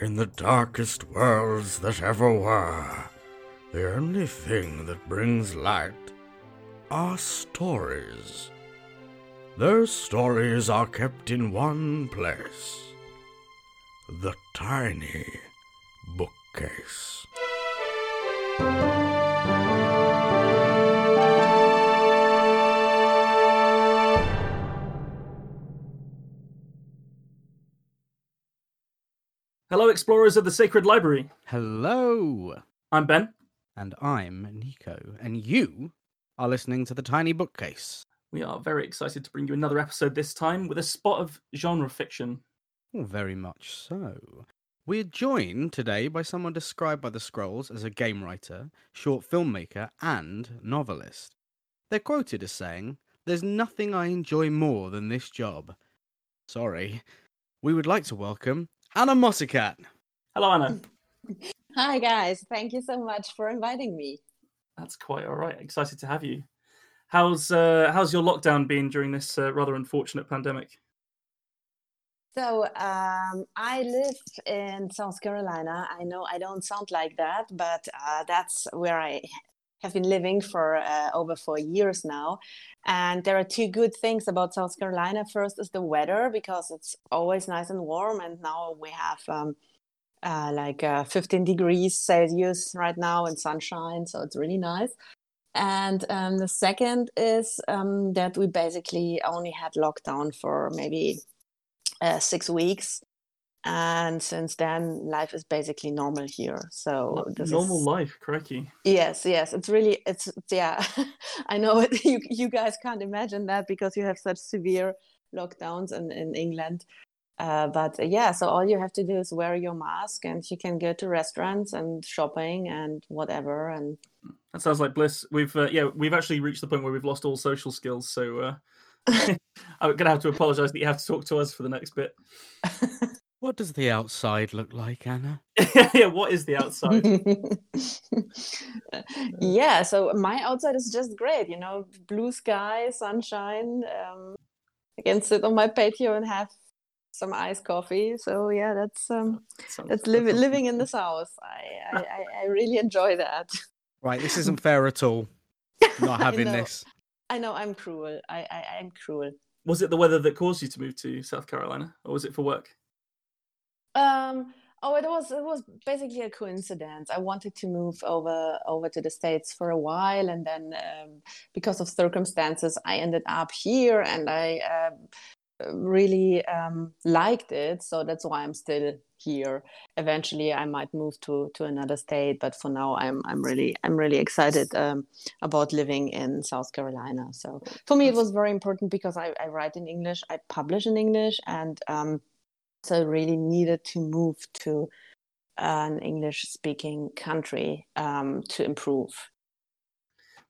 In the darkest worlds that ever were, the only thing that brings light are stories. Those stories are kept in one place the tiny bookcase. Hello, explorers of the Sacred Library. Hello, I'm Ben. and I'm Nico, and you are listening to the Tiny Bookcase. We are very excited to bring you another episode this time with a spot of genre fiction. Oh, very much so. We're joined today by someone described by the Scrolls as a game writer, short filmmaker, and novelist. They're quoted as saying, There's nothing I enjoy more than this job. Sorry. We would like to welcome Anna Mocikat. Hello, Anna. Hi guys, thank you so much for inviting me. That's quite all right. Excited to have you. How's uh, how's your lockdown been during this uh, rather unfortunate pandemic? So um, I live in South Carolina. I know I don't sound like that, but uh, that's where I have been living for uh, over four years now. And there are two good things about South Carolina. First is the weather because it's always nice and warm, and now we have um, uh, like uh, 15 degrees Celsius right now and sunshine, so it's really nice. And um, the second is um, that we basically only had lockdown for maybe uh, six weeks. And since then, life is basically normal here. So this Normal is, life, crikey. Yes, yes, it's really it's it's- yeah. I know it, you you guys can't imagine that because you have such severe lockdowns in in England. Uh, but uh, yeah, so all you have to do is wear your mask, and you can go to restaurants and shopping and whatever. And That sounds like bliss. We've uh, yeah, we've actually reached the point where we've lost all social skills. So uh, I'm gonna have to apologise that you have to talk to us for the next bit. What does the outside look like, Anna? yeah, what is the outside? yeah, so my outside is just great. You know, blue sky, sunshine. Um, I can sit on my patio and have some iced coffee. So yeah, that's um, Sounds- that's that living living in the south. I, I I I really enjoy that. Right, this isn't fair at all. Not having know. this. I know I'm cruel. I, I I'm cruel. Was it the weather that caused you to move to South Carolina, or was it for work? Um. Oh, it was it was basically a coincidence. I wanted to move over over to the states for a while, and then um, because of circumstances, I ended up here, and I uh, really um, liked it. So that's why I'm still here. Eventually, I might move to to another state, but for now, I'm I'm really I'm really excited um, about living in South Carolina. So for me, it was very important because I, I write in English, I publish in English, and um, so really needed to move to an English speaking country um, to improve.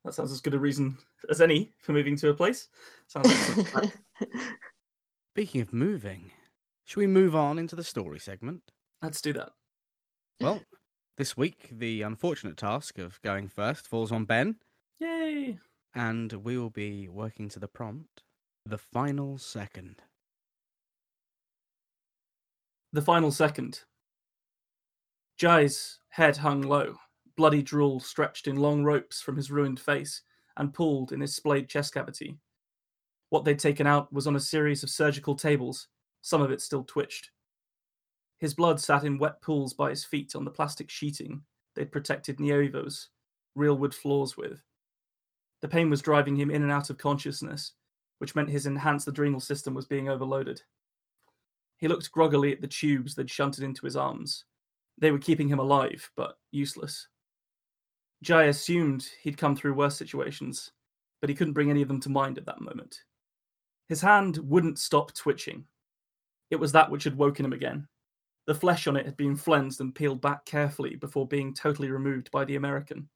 That sounds as good a reason as any for moving to a place. Sounds like Speaking of moving, should we move on into the story segment? Let's do that. Well, this week, the unfortunate task of going first falls on Ben, Yay! and we will be working to the prompt The Final Second. The final second. Jai's head hung low, bloody drool stretched in long ropes from his ruined face and pooled in his splayed chest cavity. What they'd taken out was on a series of surgical tables, some of it still twitched. His blood sat in wet pools by his feet on the plastic sheeting they'd protected Nievo's real wood floors with. The pain was driving him in and out of consciousness, which meant his enhanced adrenal system was being overloaded. He looked groggily at the tubes they'd shunted into his arms. They were keeping him alive, but useless. Jai assumed he'd come through worse situations, but he couldn't bring any of them to mind at that moment. His hand wouldn't stop twitching. It was that which had woken him again. The flesh on it had been flensed and peeled back carefully before being totally removed by the American.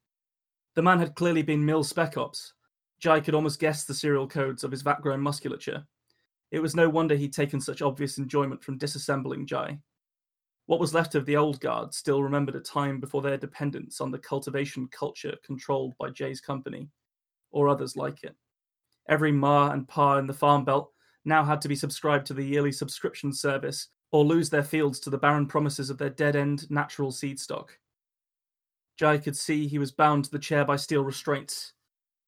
The man had clearly been Mill Spec Ops. Jai could almost guess the serial codes of his vat grown musculature. It was no wonder he'd taken such obvious enjoyment from disassembling Jai. What was left of the old guard still remembered a time before their dependence on the cultivation culture controlled by Jai's company, or others like it. Every Ma and Pa in the Farm Belt now had to be subscribed to the yearly subscription service or lose their fields to the barren promises of their dead end natural seed stock. Jai could see he was bound to the chair by steel restraints.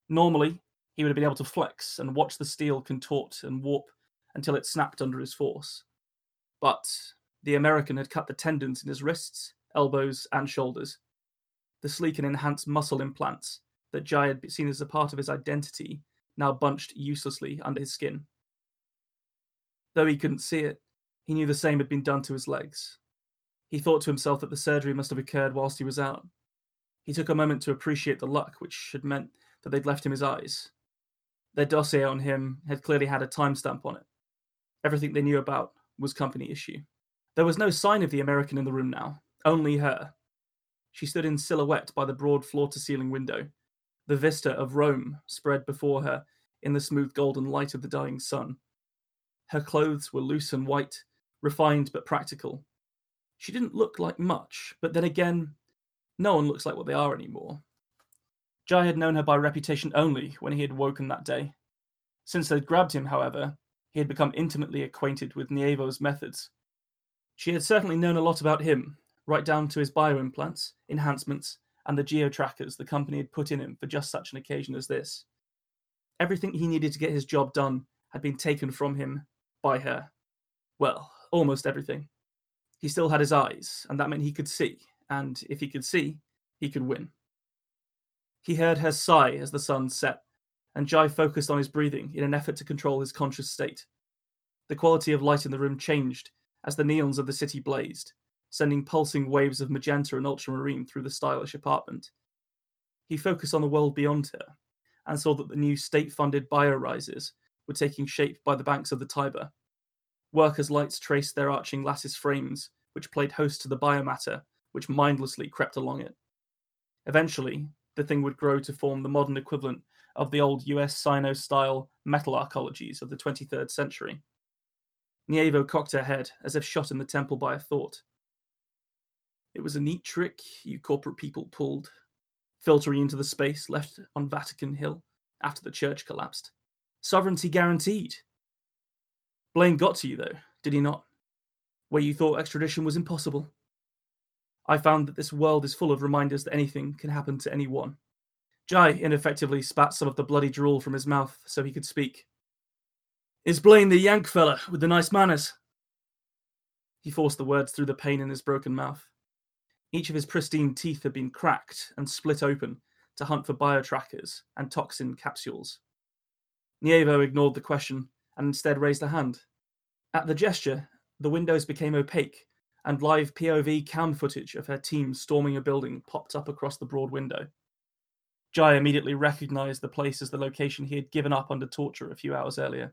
Normally, he would have been able to flex and watch the steel contort and warp until it snapped under his force. But the American had cut the tendons in his wrists, elbows, and shoulders. The sleek and enhanced muscle implants that Jai had seen as a part of his identity now bunched uselessly under his skin. Though he couldn't see it, he knew the same had been done to his legs. He thought to himself that the surgery must have occurred whilst he was out. He took a moment to appreciate the luck which had meant that they'd left him his eyes. Their dossier on him had clearly had a timestamp on it. Everything they knew about was company issue. There was no sign of the American in the room now, only her. She stood in silhouette by the broad floor to ceiling window. The vista of Rome spread before her in the smooth golden light of the dying sun. Her clothes were loose and white, refined but practical. She didn't look like much, but then again, no one looks like what they are anymore. Jai had known her by reputation only when he had woken that day. Since they'd grabbed him, however, he had become intimately acquainted with Nievo's methods. She had certainly known a lot about him, right down to his bioimplants, enhancements, and the geo-trackers the company had put in him for just such an occasion as this. Everything he needed to get his job done had been taken from him by her. Well, almost everything. He still had his eyes, and that meant he could see, and if he could see, he could win. He heard her sigh as the sun set, and Jai focused on his breathing in an effort to control his conscious state. The quality of light in the room changed as the neons of the city blazed, sending pulsing waves of magenta and ultramarine through the stylish apartment. He focused on the world beyond her and saw that the new state funded biorises were taking shape by the banks of the Tiber. Workers' lights traced their arching lattice frames, which played host to the biomatter which mindlessly crept along it. Eventually, the thing would grow to form the modern equivalent of the old US Sino style metal arcologies of the 23rd century. Nievo cocked her head as if shot in the temple by a thought. It was a neat trick you corporate people pulled, filtering into the space left on Vatican Hill after the church collapsed. Sovereignty guaranteed. Blaine got to you, though, did he not? Where you thought extradition was impossible. I found that this world is full of reminders that anything can happen to anyone. Jai ineffectively spat some of the bloody drool from his mouth so he could speak. Is Blaine the Yank fella with the nice manners? He forced the words through the pain in his broken mouth. Each of his pristine teeth had been cracked and split open to hunt for biotrackers and toxin capsules. Nievo ignored the question and instead raised a hand. At the gesture, the windows became opaque and live POV cam footage of her team storming a building popped up across the broad window. Jai immediately recognized the place as the location he had given up under torture a few hours earlier.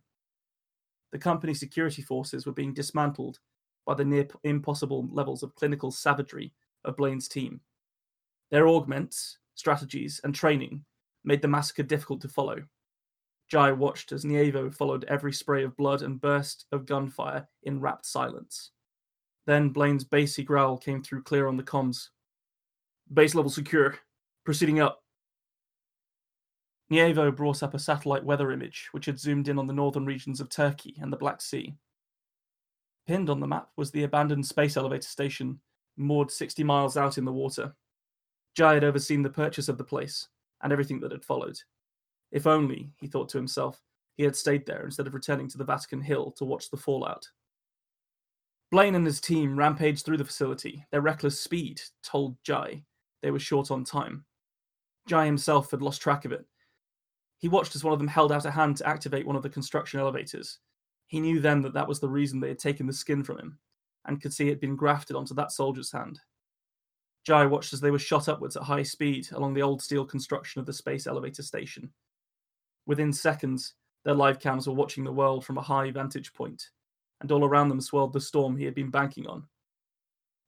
The company security forces were being dismantled by the near impossible levels of clinical savagery of Blaine's team. Their augments, strategies, and training made the massacre difficult to follow. Jai watched as Nievo followed every spray of blood and burst of gunfire in rapt silence. Then Blaine's bassy growl came through clear on the comms. Base level secure. Proceeding up. Nievo brought up a satellite weather image which had zoomed in on the northern regions of Turkey and the Black Sea. Pinned on the map was the abandoned space elevator station, moored 60 miles out in the water. Jai had overseen the purchase of the place and everything that had followed. If only, he thought to himself, he had stayed there instead of returning to the Vatican Hill to watch the fallout. Blaine and his team rampaged through the facility. Their reckless speed told Jai they were short on time. Jai himself had lost track of it. He watched as one of them held out a hand to activate one of the construction elevators. He knew then that that was the reason they had taken the skin from him, and could see it being grafted onto that soldier's hand. Jai watched as they were shot upwards at high speed along the old steel construction of the space elevator station. Within seconds, their live cams were watching the world from a high vantage point, and all around them swirled the storm he had been banking on.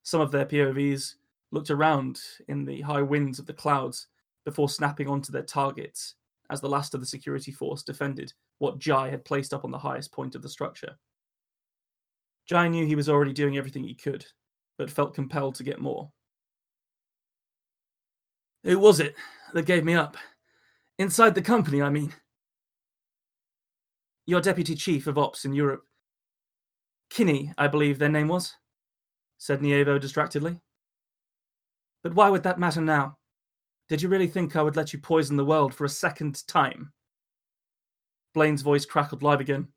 Some of their POVs looked around in the high winds of the clouds before snapping onto their targets as the last of the security force defended what Jai had placed up on the highest point of the structure. Jai knew he was already doing everything he could, but felt compelled to get more. Who was it that gave me up? Inside the company, I mean. Your deputy chief of ops in Europe Kinney, I believe their name was, said Nievo distractedly. But why would that matter now? Did you really think I would let you poison the world for a second time? Blaine's voice crackled live again.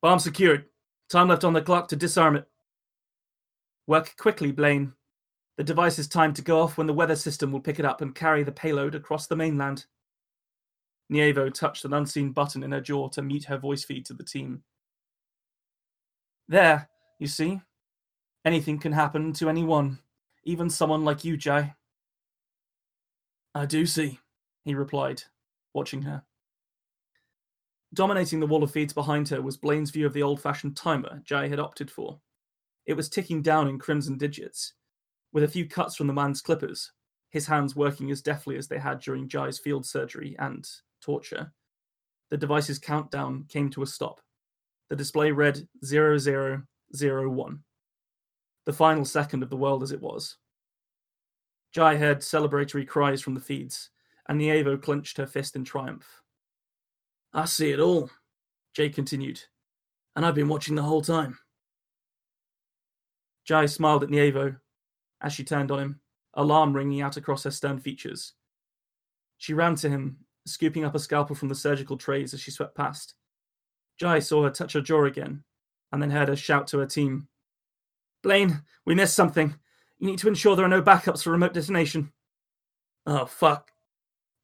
Bomb secured. Time left on the clock to disarm it. Work quickly, Blaine. The device is timed to go off when the weather system will pick it up and carry the payload across the mainland. Nievo touched an unseen button in her jaw to mute her voice feed to the team. There, you see? Anything can happen to anyone, even someone like you, Jai. I do see, he replied, watching her. Dominating the wall of feeds behind her was Blaine's view of the old fashioned timer Jai had opted for. It was ticking down in crimson digits, with a few cuts from the man's clippers, his hands working as deftly as they had during Jai's field surgery and torture. The device's countdown came to a stop. The display read 0001, the final second of the world as it was. Jai heard celebratory cries from the feeds, and Nievo clenched her fist in triumph. I see it all, Jai continued, and I've been watching the whole time. Jai smiled at Nievo as she turned on him, alarm ringing out across her stern features. She ran to him, scooping up a scalpel from the surgical trays as she swept past. Jai saw her touch her jaw again, and then heard her shout to her team Blaine, we missed something. You need to ensure there are no backups for remote detonation. Oh, fuck,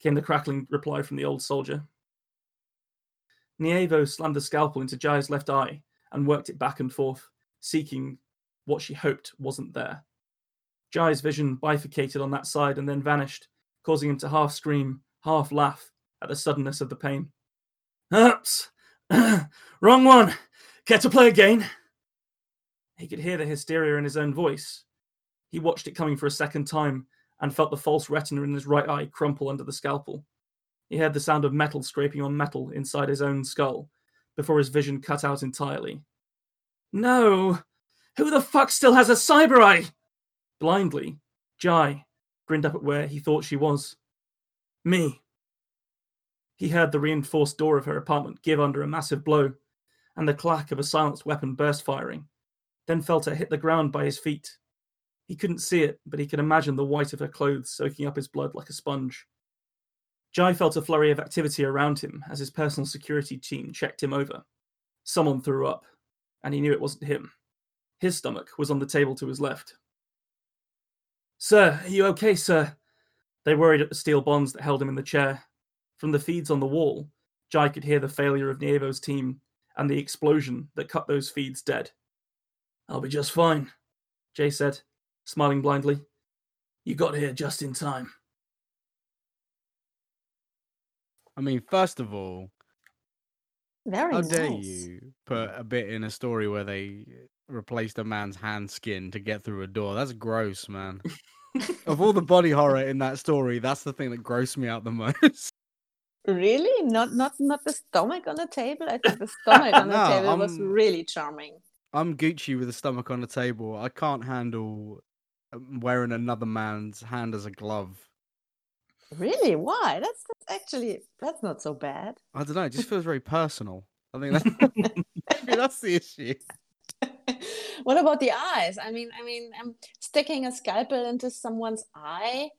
came the crackling reply from the old soldier. Nievo slammed the scalpel into Jai's left eye and worked it back and forth, seeking what she hoped wasn't there. Jai's vision bifurcated on that side and then vanished, causing him to half scream, half laugh at the suddenness of the pain. Oops! Wrong one! Care to play again? He could hear the hysteria in his own voice. He watched it coming for a second time and felt the false retina in his right eye crumple under the scalpel. He heard the sound of metal scraping on metal inside his own skull before his vision cut out entirely. No! Who the fuck still has a cyber eye? Blindly, Jai grinned up at where he thought she was. Me. He heard the reinforced door of her apartment give under a massive blow, and the clack of a silenced weapon burst firing, then felt her hit the ground by his feet. He couldn't see it, but he could imagine the white of her clothes soaking up his blood like a sponge. Jai felt a flurry of activity around him as his personal security team checked him over. Someone threw up, and he knew it wasn't him. His stomach was on the table to his left. Sir, are you okay, sir? They worried at the steel bonds that held him in the chair. From the feeds on the wall, Jai could hear the failure of Nievo's team and the explosion that cut those feeds dead. I'll be just fine, Jai said, smiling blindly. You got here just in time. I mean, first of all, Very how nice. dare you put a bit in a story where they replaced a man's hand skin to get through a door? That's gross, man. of all the body horror in that story, that's the thing that grossed me out the most. Really? Not not not the stomach on the table? I think the stomach on the No, table was I'm- really charming. I'm Gucci with a stomach on the table. I can't handle wearing another man's hand as a glove. Really? Why? That's, that's actually that's not so bad. I don't know. It just feels very personal. I think that's maybe that's the issue. what about the eyes? I mean, I mean, um, sticking a scalpel into someone's eye.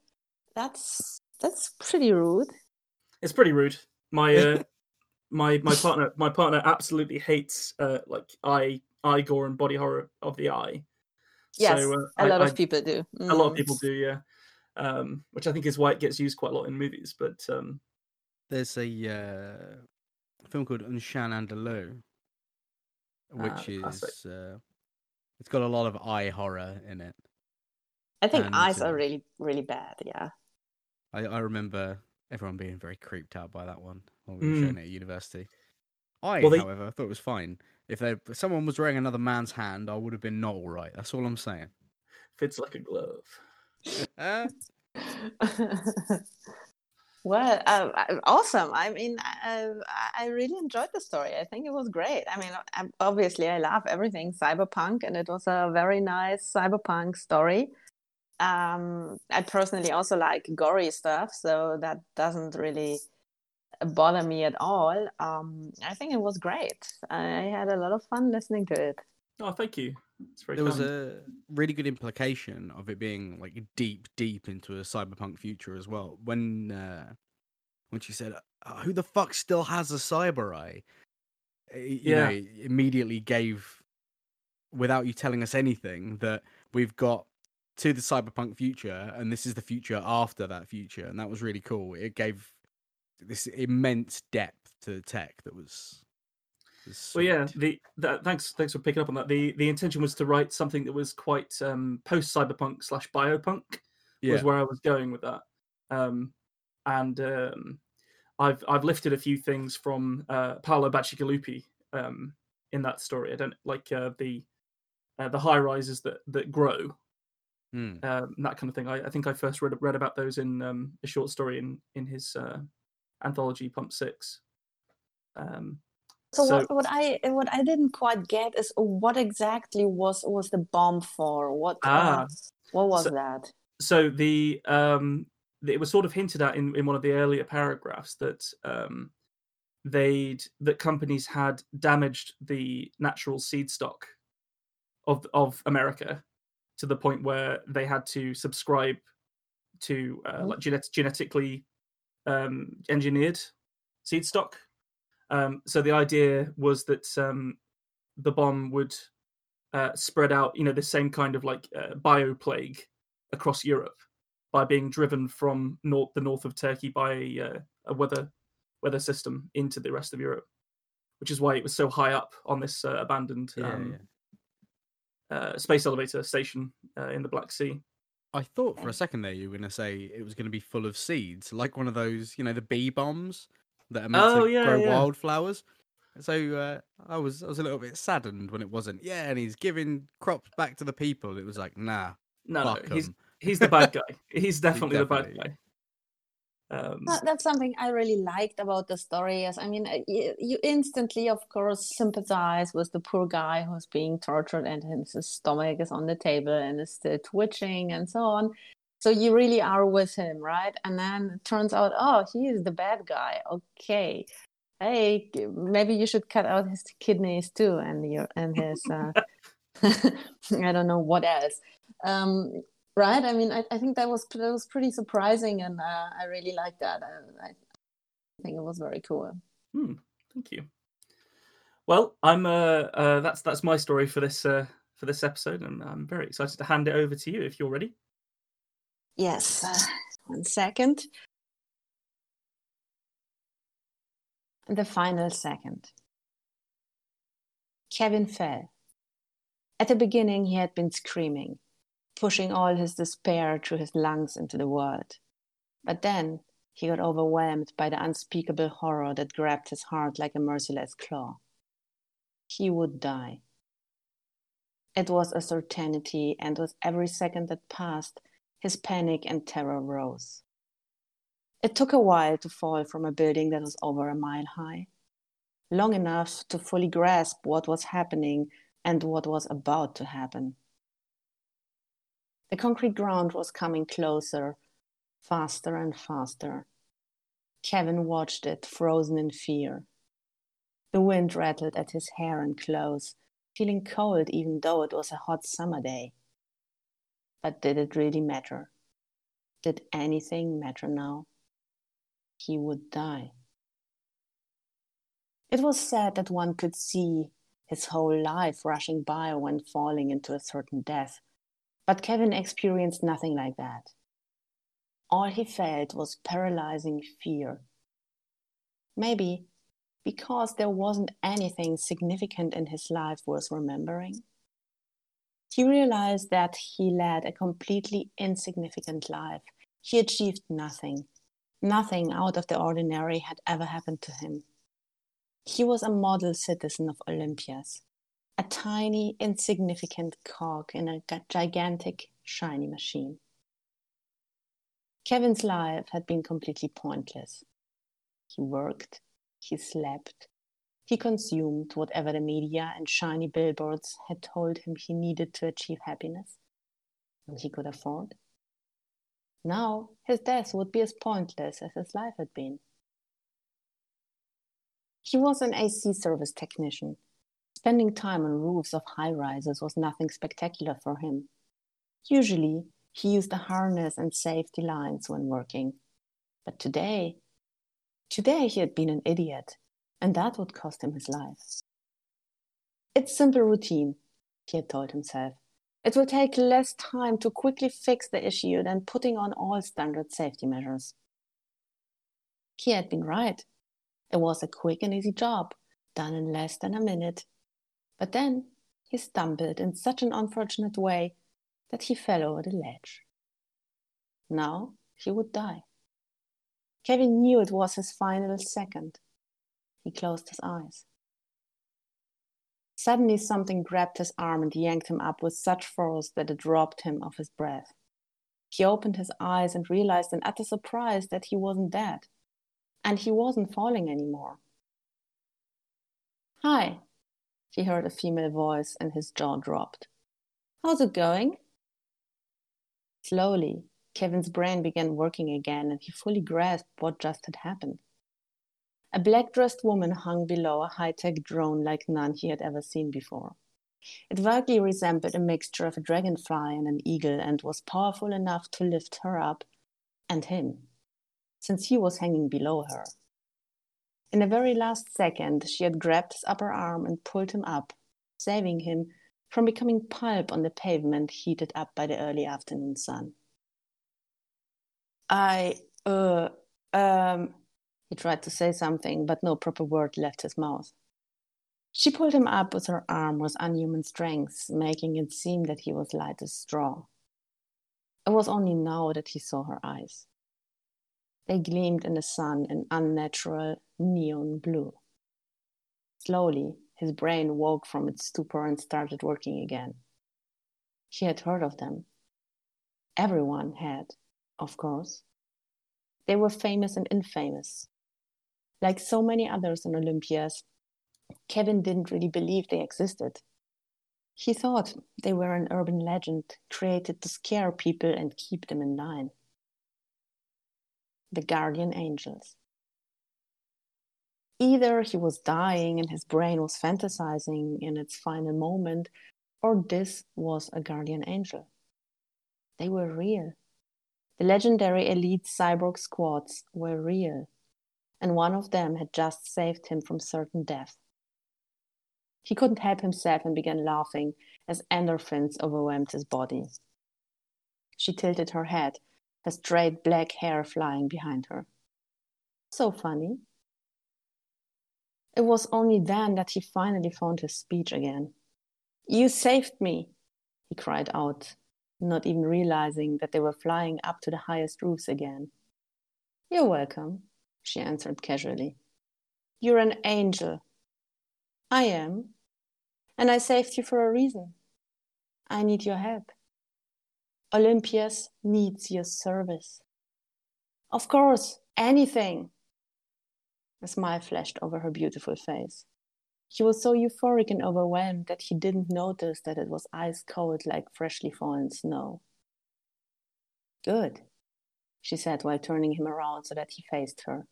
That's that's pretty rude. It's pretty rude. My uh, my my partner my partner absolutely hates uh, like eye eye gore and body horror of the eye. Yes, so, uh, a I- lot I- of people do. a lot of Mm. people do, yeah. Um, which I think is why it gets used quite a lot in movies. But um, There's a uh, film called Un Chien Andalou, which classic. is uh, it's got a lot of eye horror in it. I think and, eyes uh, are really really bad. Yeah. I, I remember everyone being very creeped out by that one when we were Mm. showing it at university. I, Well, they- however, thought it was fine. If, they, if someone was wearing another man's hand, I would have been not all right. That's all I'm saying. fits like a glove. Uh, well, uh, uh, awesome. I mean, I, I really enjoyed the story. I think it was great. I mean, obviously, I love everything cyberpunk, and it was a very nice cyberpunk story. Um, I personally also like gory stuff, so that doesn't really bother me at all. Um, I think it was great. I had a lot of fun listening to it. Oh, thank you. It's very there was a really good implication of it being like deep, deep into a cyberpunk future as well. When uh, when she said, "Oh, "Who the fuck still has a cyber eye?" It, you Yeah. know, immediately gave, without you telling us anything, that we've got to the cyberpunk future, and this is the future after that future, and that was really cool. It gave this immense depth to the tech that was. was Well, yeah. sweet. The thanks thanks for picking up on that. The the intention was to write something that was quite um, post cyberpunk slash biopunk. yeah, was where I was going with that. Um, and um, I've I've lifted a few things from uh, Paolo Bacigalupi um, in that story. I don't like uh, the uh, the high rises that that grow Mm. um, that kind of thing. I, I think I first read read about those in um, a short story in in his uh, anthology Pump Six. Um, So, So- what, what I what I didn't quite get is what exactly was was the bomb for? What Ah. uh, what was So- that? so the um it was sort of hinted at in, in one of the earlier paragraphs that um they'd that companies had damaged the natural seed stock of of America to the point where they had to subscribe to uh, Mhm. like genet- genetically um, engineered seed stock. Um, so the idea was that um, the bomb would uh, spread out, you know, the same kind of like uh, bioplague across Europe by being driven from north the north of Turkey by a, uh, a weather weather system into the rest of Europe, which is why it was so high up on this uh, abandoned Yeah, um, yeah. Uh, space elevator station uh, in the Black Sea. I thought for a second there you were going to say it was going to be full of seeds, like one of those, you know, the bee bombs that are meant Oh, to yeah, grow yeah. wildflowers. So uh, I was I was a little bit saddened when it wasn't. Yeah, and he's giving crops back to the people. It was like, nah, No, no, he's he's the bad guy. He's definitely, the bad guy. Um, That's something I really liked about the story. Is I mean, uh, you, you instantly, of course, sympathize with the poor guy who's being tortured and his stomach is on the table and is still twitching and so on. So you really are with him, right? And then it turns out, oh, he is the bad guy. Okay, hey, maybe you should cut out his kidneys too, and your and his, uh, I don't know what else. Um, right? I mean, I, I think that was that was pretty surprising, and uh, I really liked that. I, I think it was very cool. Hmm, thank you. Well, I'm uh, uh that's that's my story for this uh for this episode, and I'm very excited to hand it over to you if you're ready. Yes. Uh, one second. The final second. Kevin fell. At the beginning, he had been screaming, pushing all his despair through his lungs into the world. But then he got overwhelmed by the unspeakable horror that grabbed his heart like a merciless claw. He would die. It was a certainty, and with every second that passed, his panic and terror rose. It took a while to fall from a building that was over a mile high, long enough to fully grasp what was happening and what was about to happen. The concrete ground was coming closer, faster and faster. Kevin watched it, frozen in fear. The wind rattled at his hair and clothes, feeling cold even though it was a hot summer day. But did it really matter? Did anything matter now? He would die. It was said that one could see his whole life rushing by when falling into a certain death, but Kevin experienced nothing like that. All he felt was paralyzing fear. Maybe because there wasn't anything significant in his life worth remembering. He realized that he led a completely insignificant life. He achieved nothing. Nothing out of the ordinary had ever happened to him. He was a model citizen of Olympias, a tiny, insignificant cog in a gigantic, shiny machine. Kevin's life had been completely pointless. He worked, he slept, he consumed whatever the media and shiny billboards had told him he needed to achieve happiness, and he could afford. Now his death would be as pointless as his life had been. He was an AC service technician, Spending time on roofs of high rises was nothing spectacular for him. Usually, he used a harness and safety lines when working. But today, today he had been an idiot, and that would cost him his life. It's simple routine, he had told himself. It will take less time to quickly fix the issue than putting on all standard safety measures. He had been right. It was a quick and easy job, done in less than a minute. But then he stumbled in such an unfortunate way that he fell over the ledge. Now he would die. Kevin knew it was his final second. He closed his eyes. Suddenly, something grabbed his arm and yanked him up with such force that it robbed him of his breath. He opened his eyes and realized in utter surprise that he wasn't dead. And he wasn't falling anymore. Hi, he heard a female voice and his jaw dropped. How's it going? Slowly, Kevin's brain began working again and he fully grasped what just had happened. A black dressed woman hung below a high tech drone like none he had ever seen before. It vaguely resembled a mixture of a dragonfly and an eagle and was powerful enough to lift her up and him, since he was hanging below her. In the very last second, she had grabbed his upper arm and pulled him up, saving him from becoming pulp on the pavement heated up by the early afternoon sun. I, uh, um, he tried to say something, but no proper word left his mouth. She pulled him up with her arm with unhuman strength, making it seem that he was light as straw. It was only now that he saw her eyes. They gleamed in the sun in unnatural neon blue. Slowly, his brain woke from its stupor and started working again. He had heard of them. Everyone had, of course. They were famous and infamous. Like so many others in Olympias, Kevin didn't really believe they existed. He thought they were an urban legend created to scare people and keep them in line the guardian angels. Either he was dying and his brain was fantasizing in its final moment, or this was a guardian angel. They were real. The legendary elite cyborg squads were real, and one of them had just saved him from certain death. He couldn't help himself and began laughing as endorphins overwhelmed his body. She tilted her head her straight black hair flying behind her. So funny. It was only then that he finally found his speech again. You saved me, he cried out, not even realizing that they were flying up to the highest roofs again. You're welcome, she answered casually. You're an angel. I am. And I saved you for a reason. I need your help. Olympias needs your service. Of course, anything. A smile flashed over her beautiful face. He was so euphoric and overwhelmed that he didn't notice that it was ice cold like freshly fallen snow. Good, she said while turning him around so that he faced her.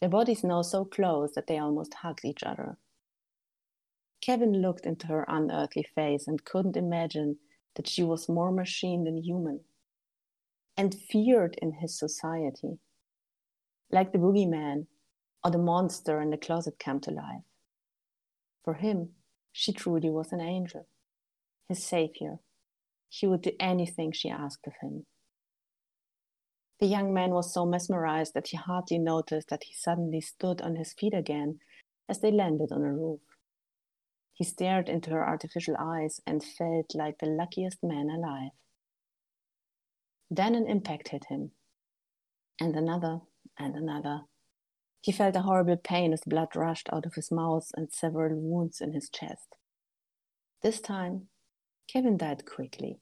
Their bodies now so close that they almost hugged each other. Kevin looked into her unearthly face and couldn't imagine that she was more machine than human and feared in his society, like the boogeyman or the monster in the closet come to life. For him, she truly was an angel, his savior. He would do anything she asked of him. The young man was so mesmerized that he hardly noticed that he suddenly stood on his feet again as they landed on a roof. He stared into her artificial eyes and felt like the luckiest man alive. Then an impact hit him, and another, and another. He felt a horrible pain as blood rushed out of his mouth and several wounds in his chest. This time, Kevin died quickly.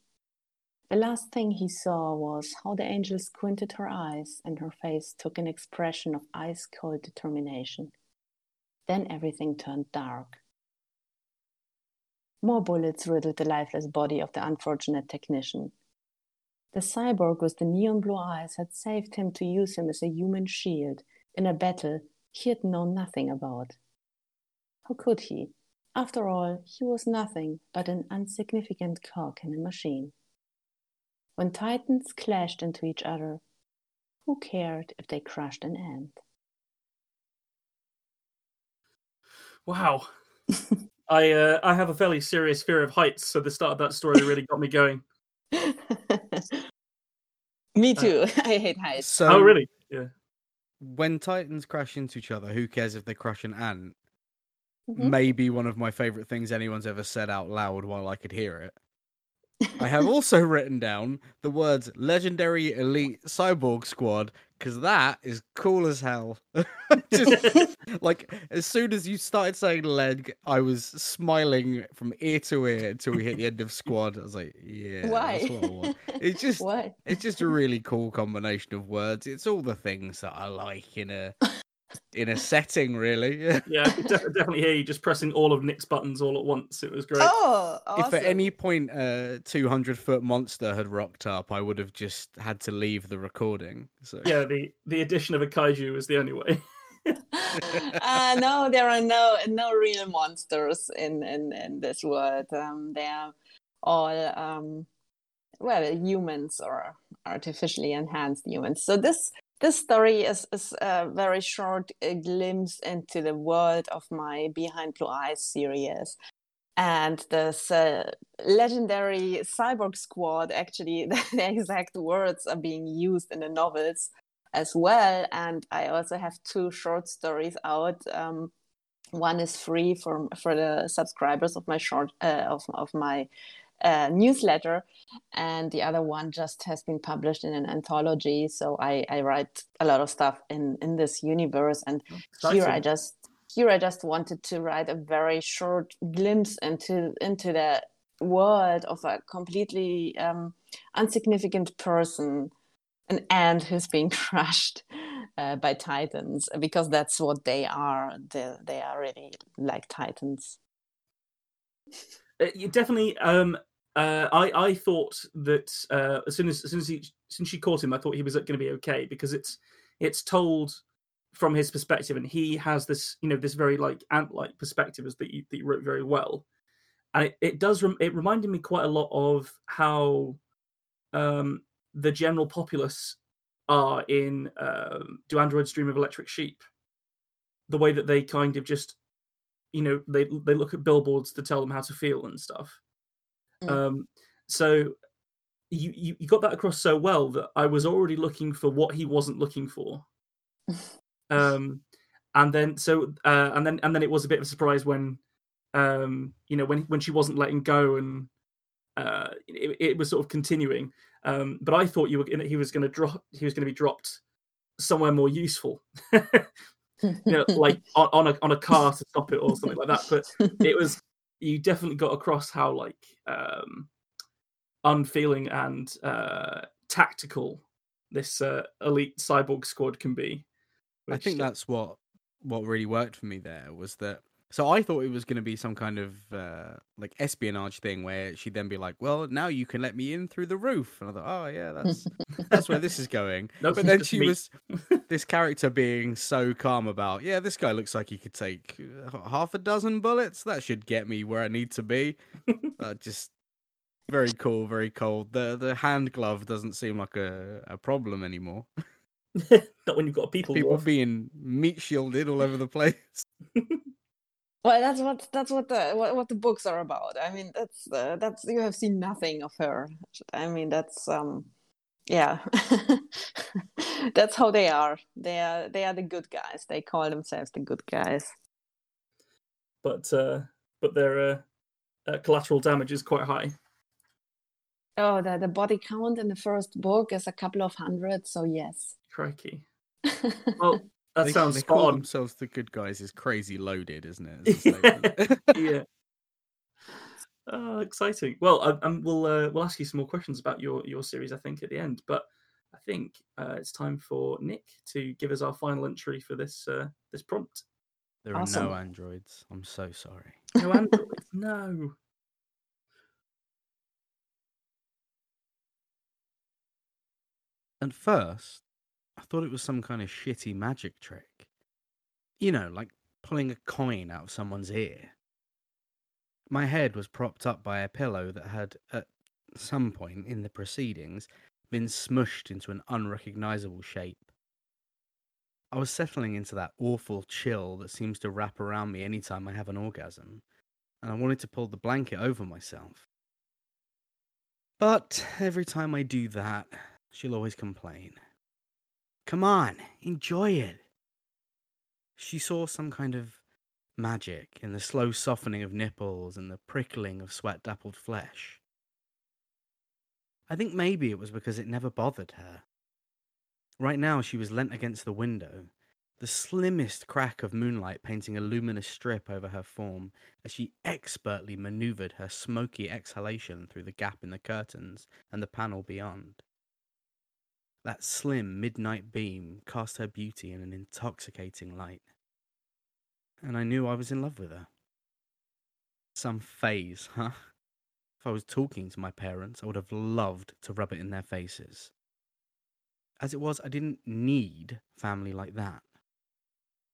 The last thing he saw was how the angel squinted her eyes and her face took an expression of ice cold determination. Then everything turned dark. More bullets riddled the lifeless body of the unfortunate technician. The cyborg with the neon blue eyes had saved him to use him as a human shield in a battle he had known nothing about. How could he, After all, he was nothing but an insignificant cog in a machine. When titans clashed into each other, who cared if they crushed an ant? Wow. I uh, I have a fairly serious fear of heights, so the start of that story really got me going. Me too. I hate heights. So oh, really? Yeah. when titans crash into each other, who cares if they crush an ant? Mhm. Maybe one of my favorite things anyone's ever said out loud while I could hear it. I have also written down the words legendary elite cyborg squad because that is cool as hell. Just like as soon as you started saying leg, I was smiling from ear to ear until we hit the end of squad. I was like, yeah, that's Why? what I want. It's just What? it's just a really cool combination of words. It's all the things that I like in a in a setting, really. Yeah, I definitely hear you just pressing all of Nick's buttons all at once. It was great. Oh, awesome. If at any point a 200 foot monster had rocked up, I would have just had to leave the recording. So Yeah, the the addition of a kaiju is the only way. uh, no, there are no no real monsters in in, in this world. Um, they are all um, well humans or artificially enhanced humans. So this this story is is a very short uh, glimpse into the world of my Behind Blue Eyes series. And this uh, legendary cyborg squad, actually, the exact words are being used in the novels as well. And I also have two short stories out. Um, one is free for for the subscribers of my short uh, of of my uh, newsletter, and the other one just has been published in an anthology. So I I write a lot of stuff in in this universe, and here I just here I just wanted to write a very short glimpse into into the world of a completely um, insignificant person an ant who's being crushed uh, by titans because that's what they are they, they are really like titans Uh, you definitely. Um, uh, I I thought that uh, as soon as as soon as he as she caught him, I thought he was going to be okay because it's it's told from his perspective, and he has this you know this very like ant-like perspective as that you, that you wrote very well, and it, it does rem- it reminded me quite a lot of how um, the general populace are in um, Do Androids Dream of Electric Sheep? The way that they kind of just, you know, they they look at billboards to tell them how to feel and stuff. Mm. Um, so you, you you got that across so well that I was already looking for what he wasn't looking for. um, and then so uh, and then and then it was a bit of a surprise when, um, you know, when when she wasn't letting go and uh, it, it was sort of continuing. Um, but I thought you were gonna, he was going to drop he was going to be dropped somewhere more useful, you know, like on, on a on a car to stop it or something like that. But it was you definitely got across how like um, unfeeling and uh, tactical this uh, elite cyborg squad can be. I think that's what what really worked for me there was that. So I thought it was going to be some kind of uh, like espionage thing where she'd then be like, "Well, now you can let me in through the roof," and I thought, "Oh yeah, that's that's where this is going." Nope, but then she me. was this character being so calm about, "Yeah, this guy looks like he could take uh, half a dozen bullets. That should get me where I need to be." uh, just very cool, very cold. The the hand glove doesn't seem like a, a problem anymore. not when you've got people. People dwarf. being meat shielded all over the place. Well that's what that's what the what, what the books are about. I mean that's uh, that's you have seen nothing of her. I mean that's um yeah. That's how they are. They are they are the good guys. They call themselves the good guys. But uh, but their uh, uh, collateral damage is quite high. oh the, the body count in the first book is a couple of hundred so yes. Crikey. Well, that they, sounds they spot call on. themselves the good guys is crazy loaded, isn't it? as a statement? yeah. Oh, exciting. Well, I, um, we'll uh, we'll ask you some more questions about your your series, I think, at the end. But I think uh, it's time for Nick to give us our final entry for this uh, this prompt. there are Awesome. no androids. I'm so sorry. No androids. no. And first, I thought it was some kind of shitty magic trick. You know, like pulling a coin out of someone's ear. My head was propped up by a pillow that had, at some point in the proceedings, been smushed into an unrecognizable shape. I was settling into that awful chill that seems to wrap around me anytime I have an orgasm, and I wanted to pull the blanket over myself. But every time I do that, she'll always complain. Come on, enjoy it. She saw some kind of magic in the slow softening of nipples and the prickling of sweat dappled flesh. I think maybe it was because it never bothered her. Right now, she was leant against the window, the slimmest crack of moonlight painting a luminous strip over her form as she expertly maneuvered her smoky exhalation through the gap in the curtains and the panel beyond. That slim midnight beam cast her beauty in an intoxicating light. And I knew I was in love with her. Some phase, huh? If I was talking to my parents, I would have loved to rub it in their faces. As it was, I didn't need family like that.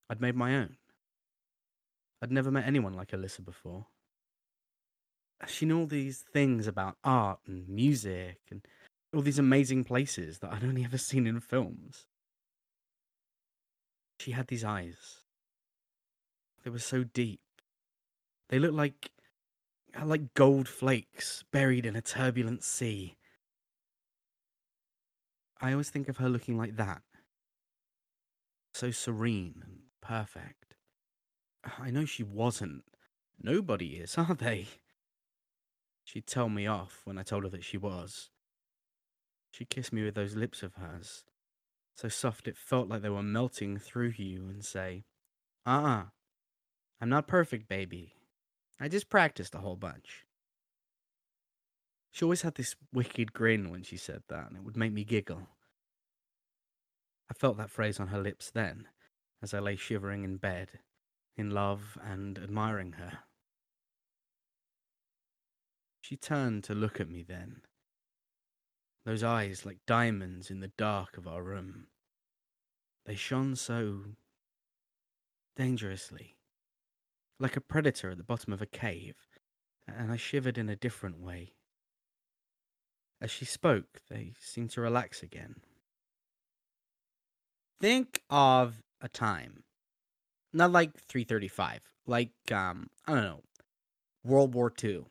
I'd made my own. I'd never met anyone like Alyssa before. She knew all these things about art and music and all these amazing places that I'd only ever seen in films. She had these eyes. They were so deep. They looked like uh, like gold flakes buried in a turbulent sea. I always think of her looking like that. So serene and perfect. I know she wasn't. Nobody is, are they? She'd tell me off when I told her that she was. She kissed me with those lips of hers, so soft it felt like they were melting through you, and say, Uh uh-uh, uh, I'm not perfect, baby. I just practiced a whole bunch. She always had this wicked grin when she said that, and it would make me giggle. I felt that phrase on her lips then, as I lay shivering in bed, in love and admiring her. She turned to look at me then, those eyes like diamonds in the dark of our room. They shone so dangerously, like a predator at the bottom of a cave, and I shivered in a different way. As she spoke, they seemed to relax again. Think of a time. Not like 335, like, um, I don't know, World War II.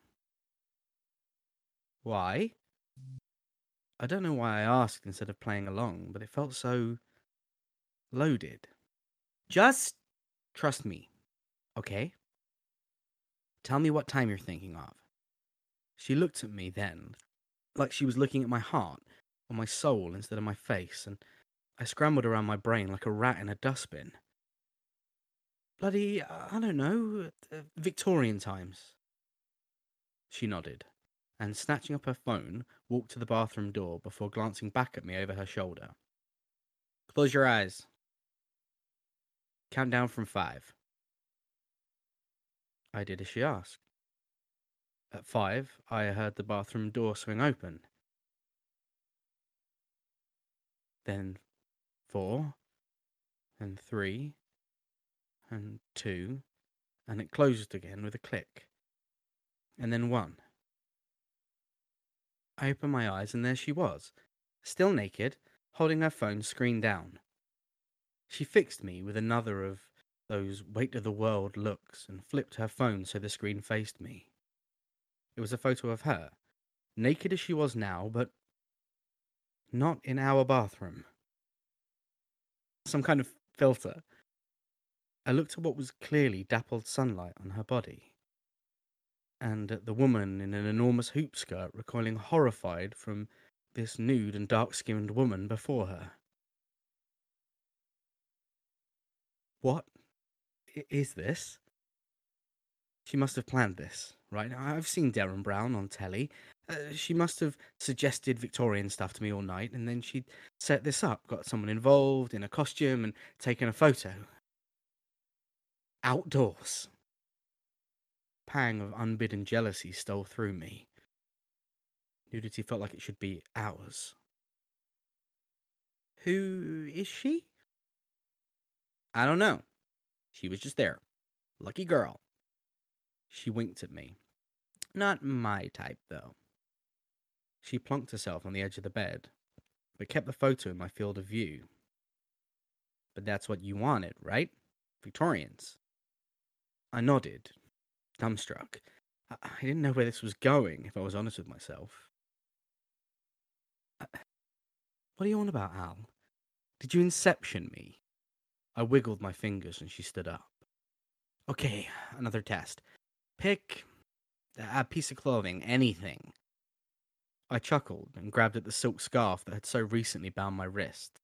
Why? I don't know why I asked instead of playing along, but it felt so loaded. Just trust me, okay? Tell me what time you're thinking of. She looked at me then, like she was looking at my heart or my soul instead of my face, and I scrambled around my brain like a rat in a dustbin. Bloody, I don't know, uh, Victorian times. She nodded and snatching up her phone, walked to the bathroom door before glancing back at me over her shoulder. Close your eyes. Count down from five. I did as she asked. At five, I heard the bathroom door swing open. Then four, and three, and two, and it closed again with a click. And then one. I opened my eyes and there she was, still naked, holding her phone screen down. She fixed me with another of those weight of the world looks and flipped her phone so the screen faced me. It was a photo of her, naked as she was now, but not in our bathroom. Some kind of filter. I looked at what was clearly dappled sunlight on her body and at the woman in an enormous hoop skirt recoiling horrified from this nude and dark skinned woman before her. What is this? She must have planned this, right? I've seen Derren Brown on telly. Uh, she must have suggested Victorian stuff to me all night, and then she'd set this up, got someone involved in a costume, and taken a photo. Outdoors pang of unbidden jealousy stole through me. Nudity felt like it should be ours. Who is she? I don't know. She was just there. Lucky girl. She winked at me, Not my type, though. She plunked herself on the edge of the bed, but kept the photo in my field of view. But that's what you wanted, right? Victorians. I nodded, dumbstruck. I, didn't know where this was going, if I was honest with myself. Uh, what are you on about, Al? Did you inception me? I wiggled my fingers and she stood up. Okay, another test. Pick a piece of clothing, anything. I chuckled and grabbed at the silk scarf that had so recently bound my wrist.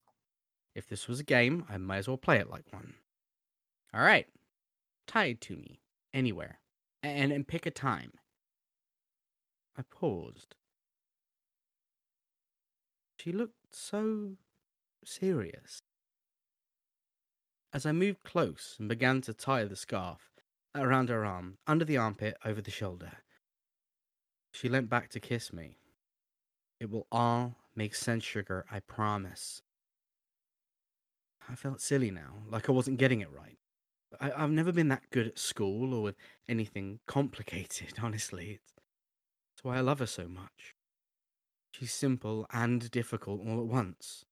If this was a game, I might as well play it like one. All right, tie it to me, anywhere, and, and pick a time. I paused. She looked so serious. As I moved close and began to tie the scarf around her arm, under the armpit, over the shoulder, she leant back to kiss me. It will all make sense, sugar, I promise. I felt silly now, like I wasn't getting it right. I, have never been that good at school or with anything complicated, honestly. It's, it's why I love her so much. She's simple and difficult all at once.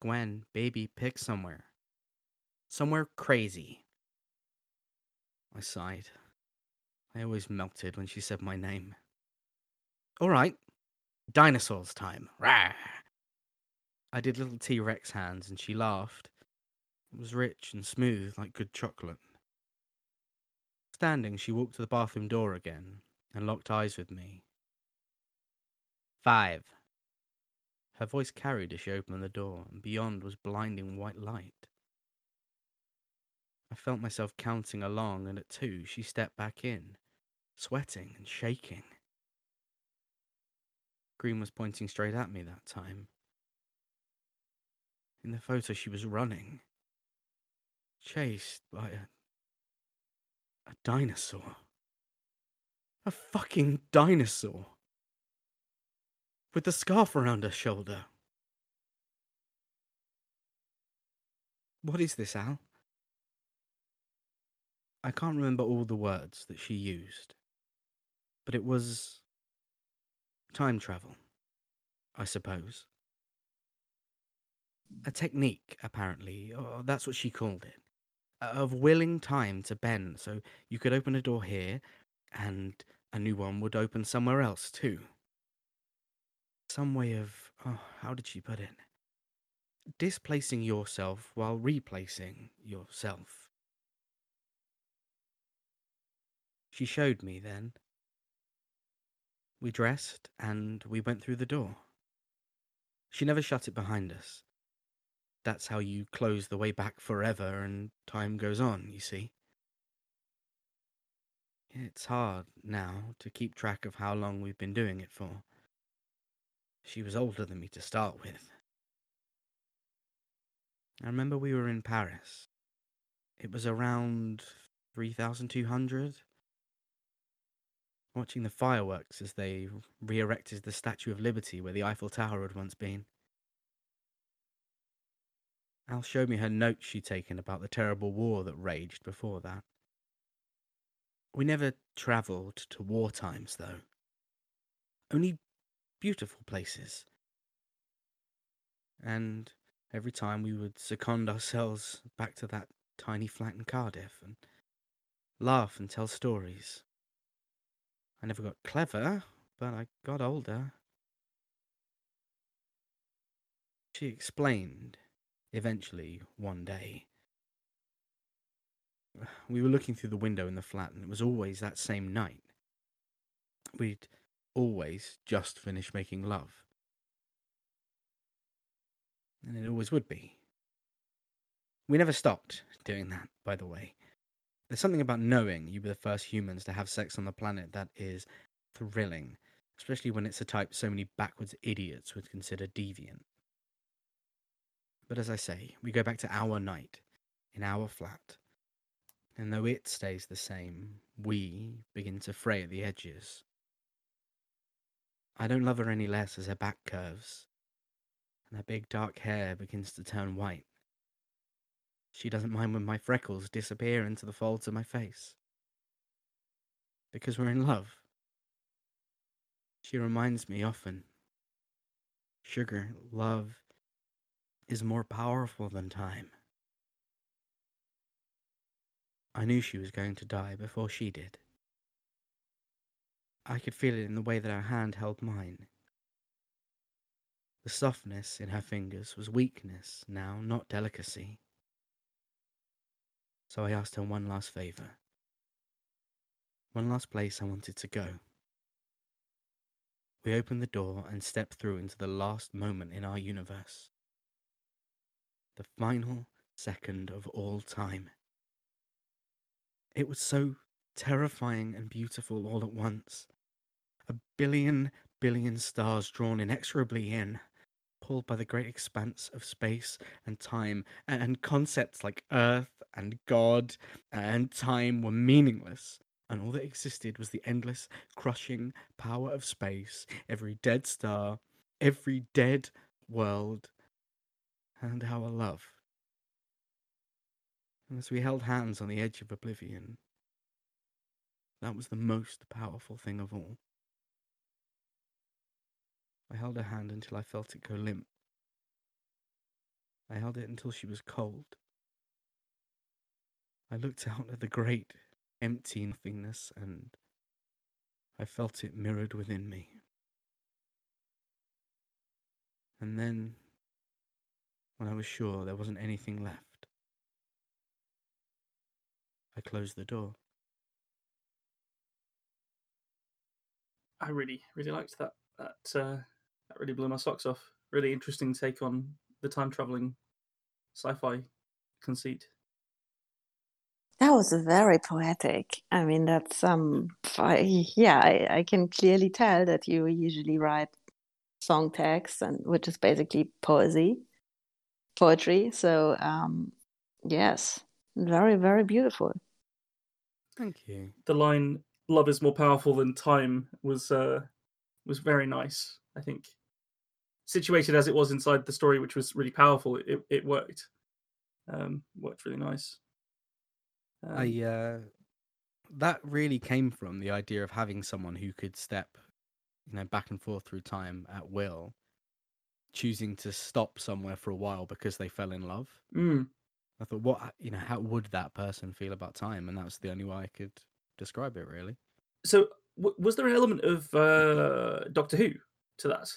Gwen, baby, pick somewhere. Somewhere crazy. I sighed. I always melted when she said my name. All right, dinosaurs time. Rah! I did little T Rex hands and she laughed. It was rich and smooth like good chocolate. Standing, she walked to the bathroom door again and locked eyes with me. Five. Her voice carried as she opened the door, and beyond was blinding white light. I felt myself counting along, and at two she stepped back in, sweating and shaking. Green was pointing straight at me that time. In the photo, she was running, chased by a. a dinosaur. A fucking dinosaur. With the scarf around her shoulder. What is this, Al? I can't remember all the words that she used, but it was time travel, I suppose. A technique, apparently, or that's what she called it, of willing time to bend so you could open a door here and a new one would open somewhere else too. Some way of, oh, how did she put it? Displacing yourself while replacing yourself. She showed me then. We dressed and we went through the door. She never shut it behind us. That's how you close the way back forever and time goes on, you see. It's hard now to keep track of how long we've been doing it for. She was older than me to start with. I remember we were in Paris. It was around 3,200. Watching the fireworks as they re erected the Statue of Liberty where the Eiffel Tower had once been. Al showed me her notes she'd taken about the terrible war that raged before that. We never travelled to war times, though. Only beautiful places. And every time we would second ourselves back to that tiny flat in Cardiff and laugh and tell stories. I never got clever, but I got older. She explained eventually one day. We were looking through the window in the flat, and it was always that same night. We'd always just finished making love. And it always would be. We never stopped doing that, by the way. There's something about knowing you were the first humans to have sex on the planet that is thrilling, especially when it's a type so many backwards idiots would consider deviant. But as I say, we go back to our night, in our flat. And though it stays the same, we begin to fray at the edges. I don't love her any less as her back curves, and her big dark hair begins to turn white. She doesn't mind when my freckles disappear into the folds of my face. because we're in love. She reminds me often sugar, love is more powerful than time. I knew she was going to die before she did. I could feel it in the way that her hand held mine. The softness in her fingers was weakness now, not delicacy. So I asked her one last favour. One last place I wanted to go. We opened the door and stepped through into the last moment in our universe. The final second of all time. It was so terrifying and beautiful all at once. A billion billion stars drawn inexorably in, pulled by the great expanse of space and time, and concepts like Earth and God and time were meaningless and all that existed was the endless, crushing power of space, every dead star, every dead world, and our love. And as we held hands on the edge of oblivion, that was the most powerful thing of all. I held her hand until I felt it go limp. I held it until she was cold. I looked out at the great, empty nothingness, and I felt it mirrored within me. And then, when I was sure there wasn't anything left, I closed the door. I really, really liked that. That uh, that really blew my socks off. Really interesting take on the time traveling sci-fi conceit. That was very poetic. I mean, that's um, I, yeah, I, I can clearly tell that you usually write song texts, and which is basically poesy, poetry. So, um, yes, very, very beautiful. Thank you. The line "Love is more powerful than time" was uh, was very nice. I think situated as it was inside the story, which was really powerful, it it worked. Um, worked really nice. Um, I uh, that really came from the idea of having someone who could step, you know, back and forth through time at will, choosing to stop somewhere for a while because they fell in love. mm, I thought, what you know, how would that person feel about time? And that was the only way I could describe it, really. so w- was there an element of uh, Doctor Who to that?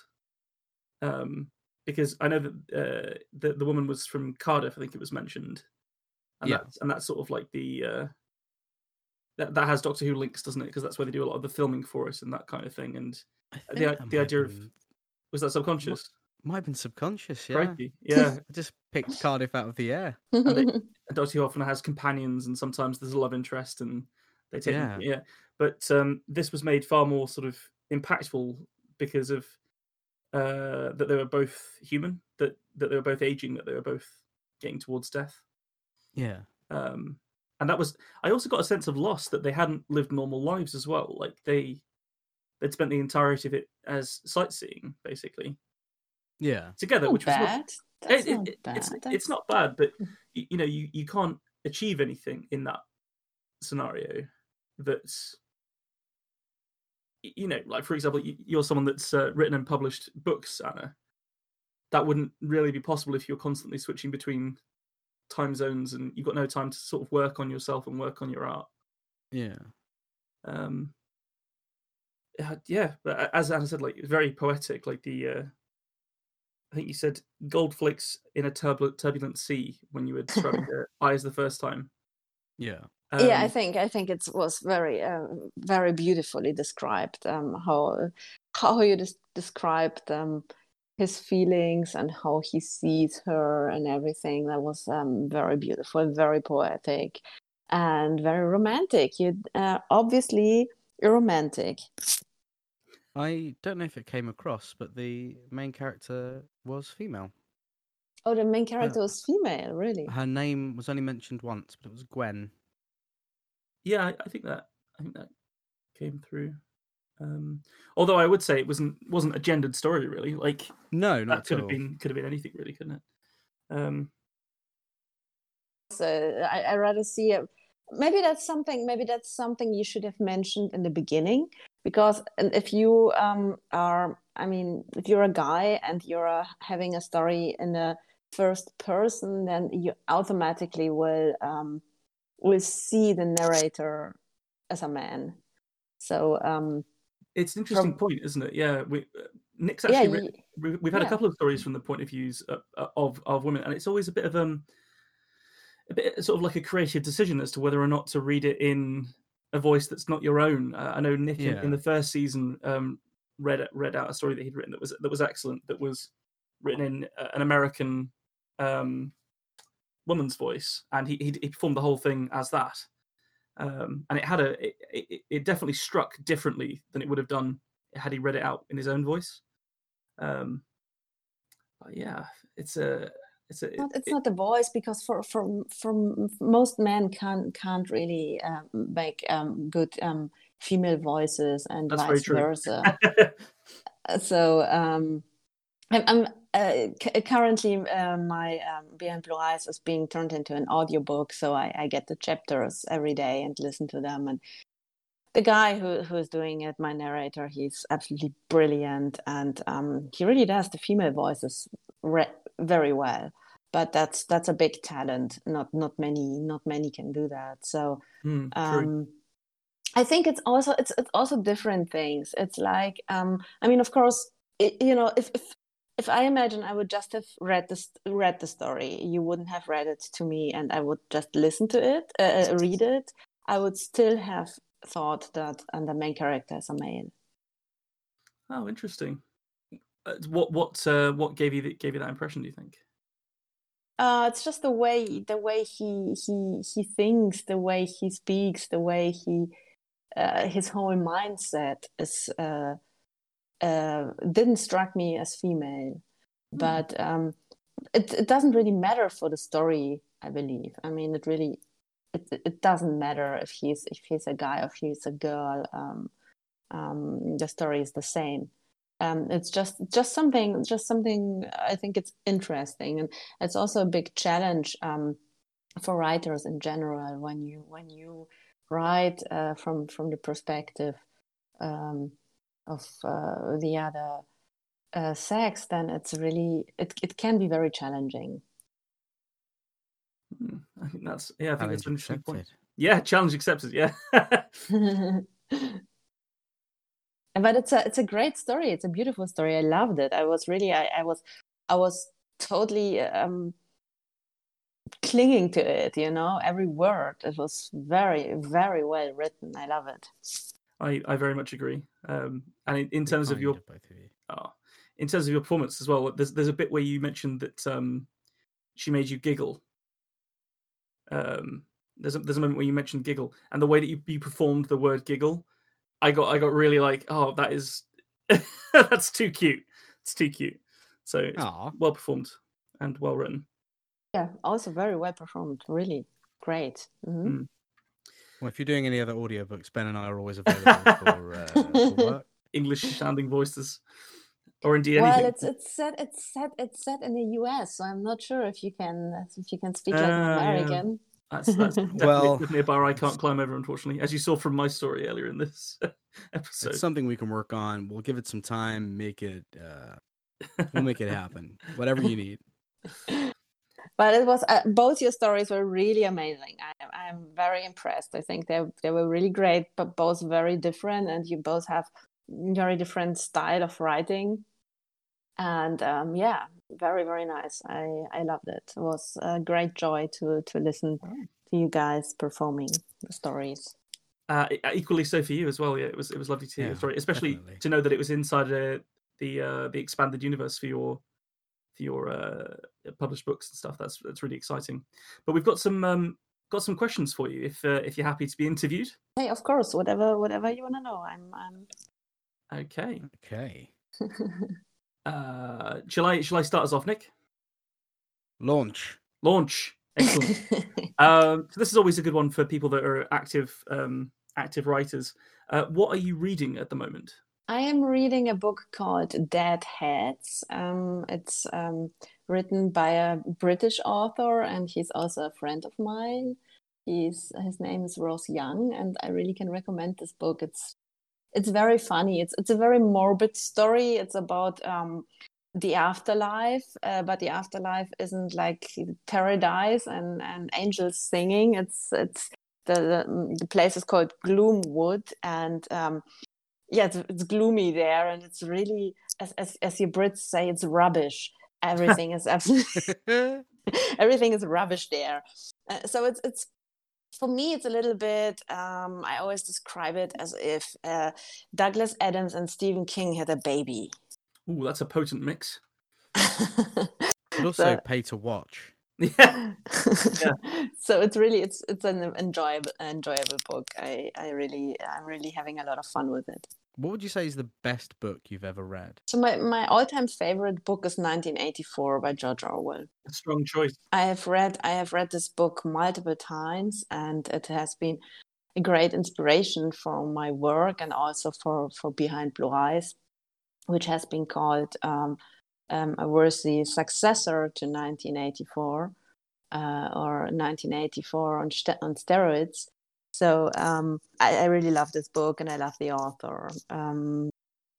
Um, because I know that uh, the the woman was from Cardiff. I think it was mentioned, and Yeah. that's and that's sort of like the uh, that that has Doctor Who links, doesn't it? Because that's where they do a lot of the filming for us and that kind of thing. And The think i- that the idea of- was that subconscious? Might have been subconscious. Yeah, Crikey. Yeah. I just picked Cardiff out of the air. they- and Doctor Who often has companions, and sometimes there's a love interest, and they take Yeah. yeah. But um, this was made far more sort of impactful because of uh, that they were both human, that that they were both aging, that they were both getting towards death. Yeah, Um, and that was I also got a sense of loss that they hadn't lived normal lives as well. Like they they'd spent the entirety of it as sightseeing, basically yeah, together, not which was not- bad. That's it- not it- bad. It's, it's not bad, but y- you know, you, you can't achieve anything in that scenario that's you know, like for example, you're someone that's uh, written and published books, Anna. That wouldn't really be possible if you're constantly switching between time zones and you've got no time to sort of work on yourself and work on your art. yeah. Um, uh, yeah, but as Anna said, like it's very poetic. Like the, uh, I think you said gold flakes in a turbulent, turbulent sea when you were describing the eyes the first time. Yeah, yeah, I Um, think I think it was very uh, very beautifully described um, how how you des- described um, his feelings and how he sees her and everything. That was um, very beautiful, very poetic, and very romantic. You uh, obviously a romantic. I don't know if it came across, but the main character was female. Oh, the main character was female, really. Her name was only mentioned once, but it was Gwen. yeah, I, I think that I think that came through. Um, although I would say it wasn't wasn't a gendered story really. Like No, that not could at have all. been could have been anything really, couldn't it? Um, So I, I rather see a, maybe that's something maybe that's something you should have mentioned in the beginning because if you um, are i mean if you're a guy and you're uh, having a story in a first person then you automatically will um, will see the narrator as a man so um, it's an interesting from, point isn't it yeah we uh, nick's actually yeah, we, we've had yeah. a couple of stories from the point of views of, of, of women and it's always a bit of um a bit sort of like a creative decision as to whether or not to read it in a voice that's not your own. Uh, I know Nick yeah. in, in, the first season um, read read out a story that he'd written that was that was excellent. That was written in uh, an American um, woman's voice, and he, he, he performed the whole thing as that. Um, and it had a it, it, it, definitely struck differently than it would have done had he read it out in his own voice. Um, yeah, it's a it's, a, not, it's it, not the voice because for for for most men can't can't really um, make um, good um, female voices and vice versa. so um, I'm, I'm uh, c- currently uh, my um, Behind Blue Eyes is being turned into an audiobook, so I, I get the chapters every day and listen to them. And the guy who who is doing it, my narrator, he's absolutely brilliant, and um, he really does the female voices re- very well but that's that's a big talent not not many not many can do that so mm, um i think it's also it's, it's also different things it's like um i mean of course it, you know if, if if I imagine I would just have read this read the story, you wouldn't have read it to me, and I would just listen to it, uh, uh read it. I would still have thought that and the main character is a male. Oh, interesting. Uh, what what uh, what gave you the, gave you that impression? Do you think? Uh, it's just the way the way he he he thinks, the way he speaks, the way he uh, his whole mindset is uh, uh, didn't strike me as female, mm. but um, it it doesn't really matter for the story. I believe. I mean, it really it it doesn't matter if he's if he's a guy or if he's a girl. Um, um, the story is the same um, it's just just something just something i think it's interesting. And it's also a big challenge um, for writers in general when you when you write uh, from from the perspective um, of uh, the other uh, sex then it's really it, it can be very challenging. Hmm, i think that's yeah i think that's an interesting point. yeah challenge accepted yeah but it's a it's a great story. It's a beautiful story. I loved it. I was really i, I was i was totally um clinging to it you know? Every word it was very very well written. I love it. I i very much agree. Um and in, in terms of your both of you. oh, in terms of your performance as well there's there's a bit where you mentioned that um she made you giggle. Um there's a, there's a moment where you mentioned giggle and the way that you, you performed the word giggle I got I got really like, oh, that is that's too cute. It's too cute. So well performed and well written. Yeah, also very well performed. Really great. Mm-hmm. Mm. Well, if you're doing any other audiobooks, Ben and I are always available for, uh, for work. English sounding voices, or indeed anything. well, it's it's set it's set it's set in the U.S., so I'm not sure if you can if you can speak like uh, an American. Yeah. That's, that's definitely well, a bar I can't climb over, unfortunately, as you saw from my story earlier in this episode. It's something we can work on. We'll give it some time, make it, uh, we'll make it happen. Whatever you need. But it was uh, both your stories were really amazing. I, I'm very impressed. I think they they were really great, but both very different, and you both have very different style of writing. And um, yeah, very very nice. I i loved it. It was a great joy to to listen to you guys performing the stories. Uh, equally so for you as well. Yeah it was it was lovely to hear yeah, your story especially definitely. to know that it was inside uh, the uh, the expanded universe for your for your uh, published books and stuff. That's that's really exciting. But we've got some um got some questions for you if uh, if you're happy to be interviewed. Hey of course whatever whatever you want to know. I'm i'm okay. Okay Uh, shall I shall I start us off, Nick? Launch. Launch. Excellent. um, so this is always a good one for people that are active um, active writers. Uh, what are you reading at the moment? I am reading a book called Dead Heads. Um, it's um, written by a British author, and he's also a friend of mine. He's his name is Ross Young, and I really can recommend this book. It's it's very funny. It's it's a very morbid story. It's about um, the afterlife, uh, but the afterlife isn't like paradise and and angels singing. It's it's the the, the place is called Gloomwood, and um, yeah, it's, it's gloomy there, and it's really as as as your Brits say, it's rubbish. Everything is absolutely everything is rubbish there. Uh, so it's it's for me it's a little bit um, i always describe it as if uh, douglas adams and stephen king had a baby Ooh, that's a potent mix. But also So- pay to watch. Yeah. so it's really it's it's an enjoyable enjoyable book i i really i'm really having a lot of fun with it What would you say is the best book you've ever read? so my my all-time favorite book is 1984 by george orwell A strong choice. I have read I have read this book multiple times, and it has been a great inspiration for my work and also for for Behind Blue Eyes, which has been called um, um, a worthy successor to 1984 uh, or 1984 on, st- on steroids. So um, I, I really love this book and I love the author. Um,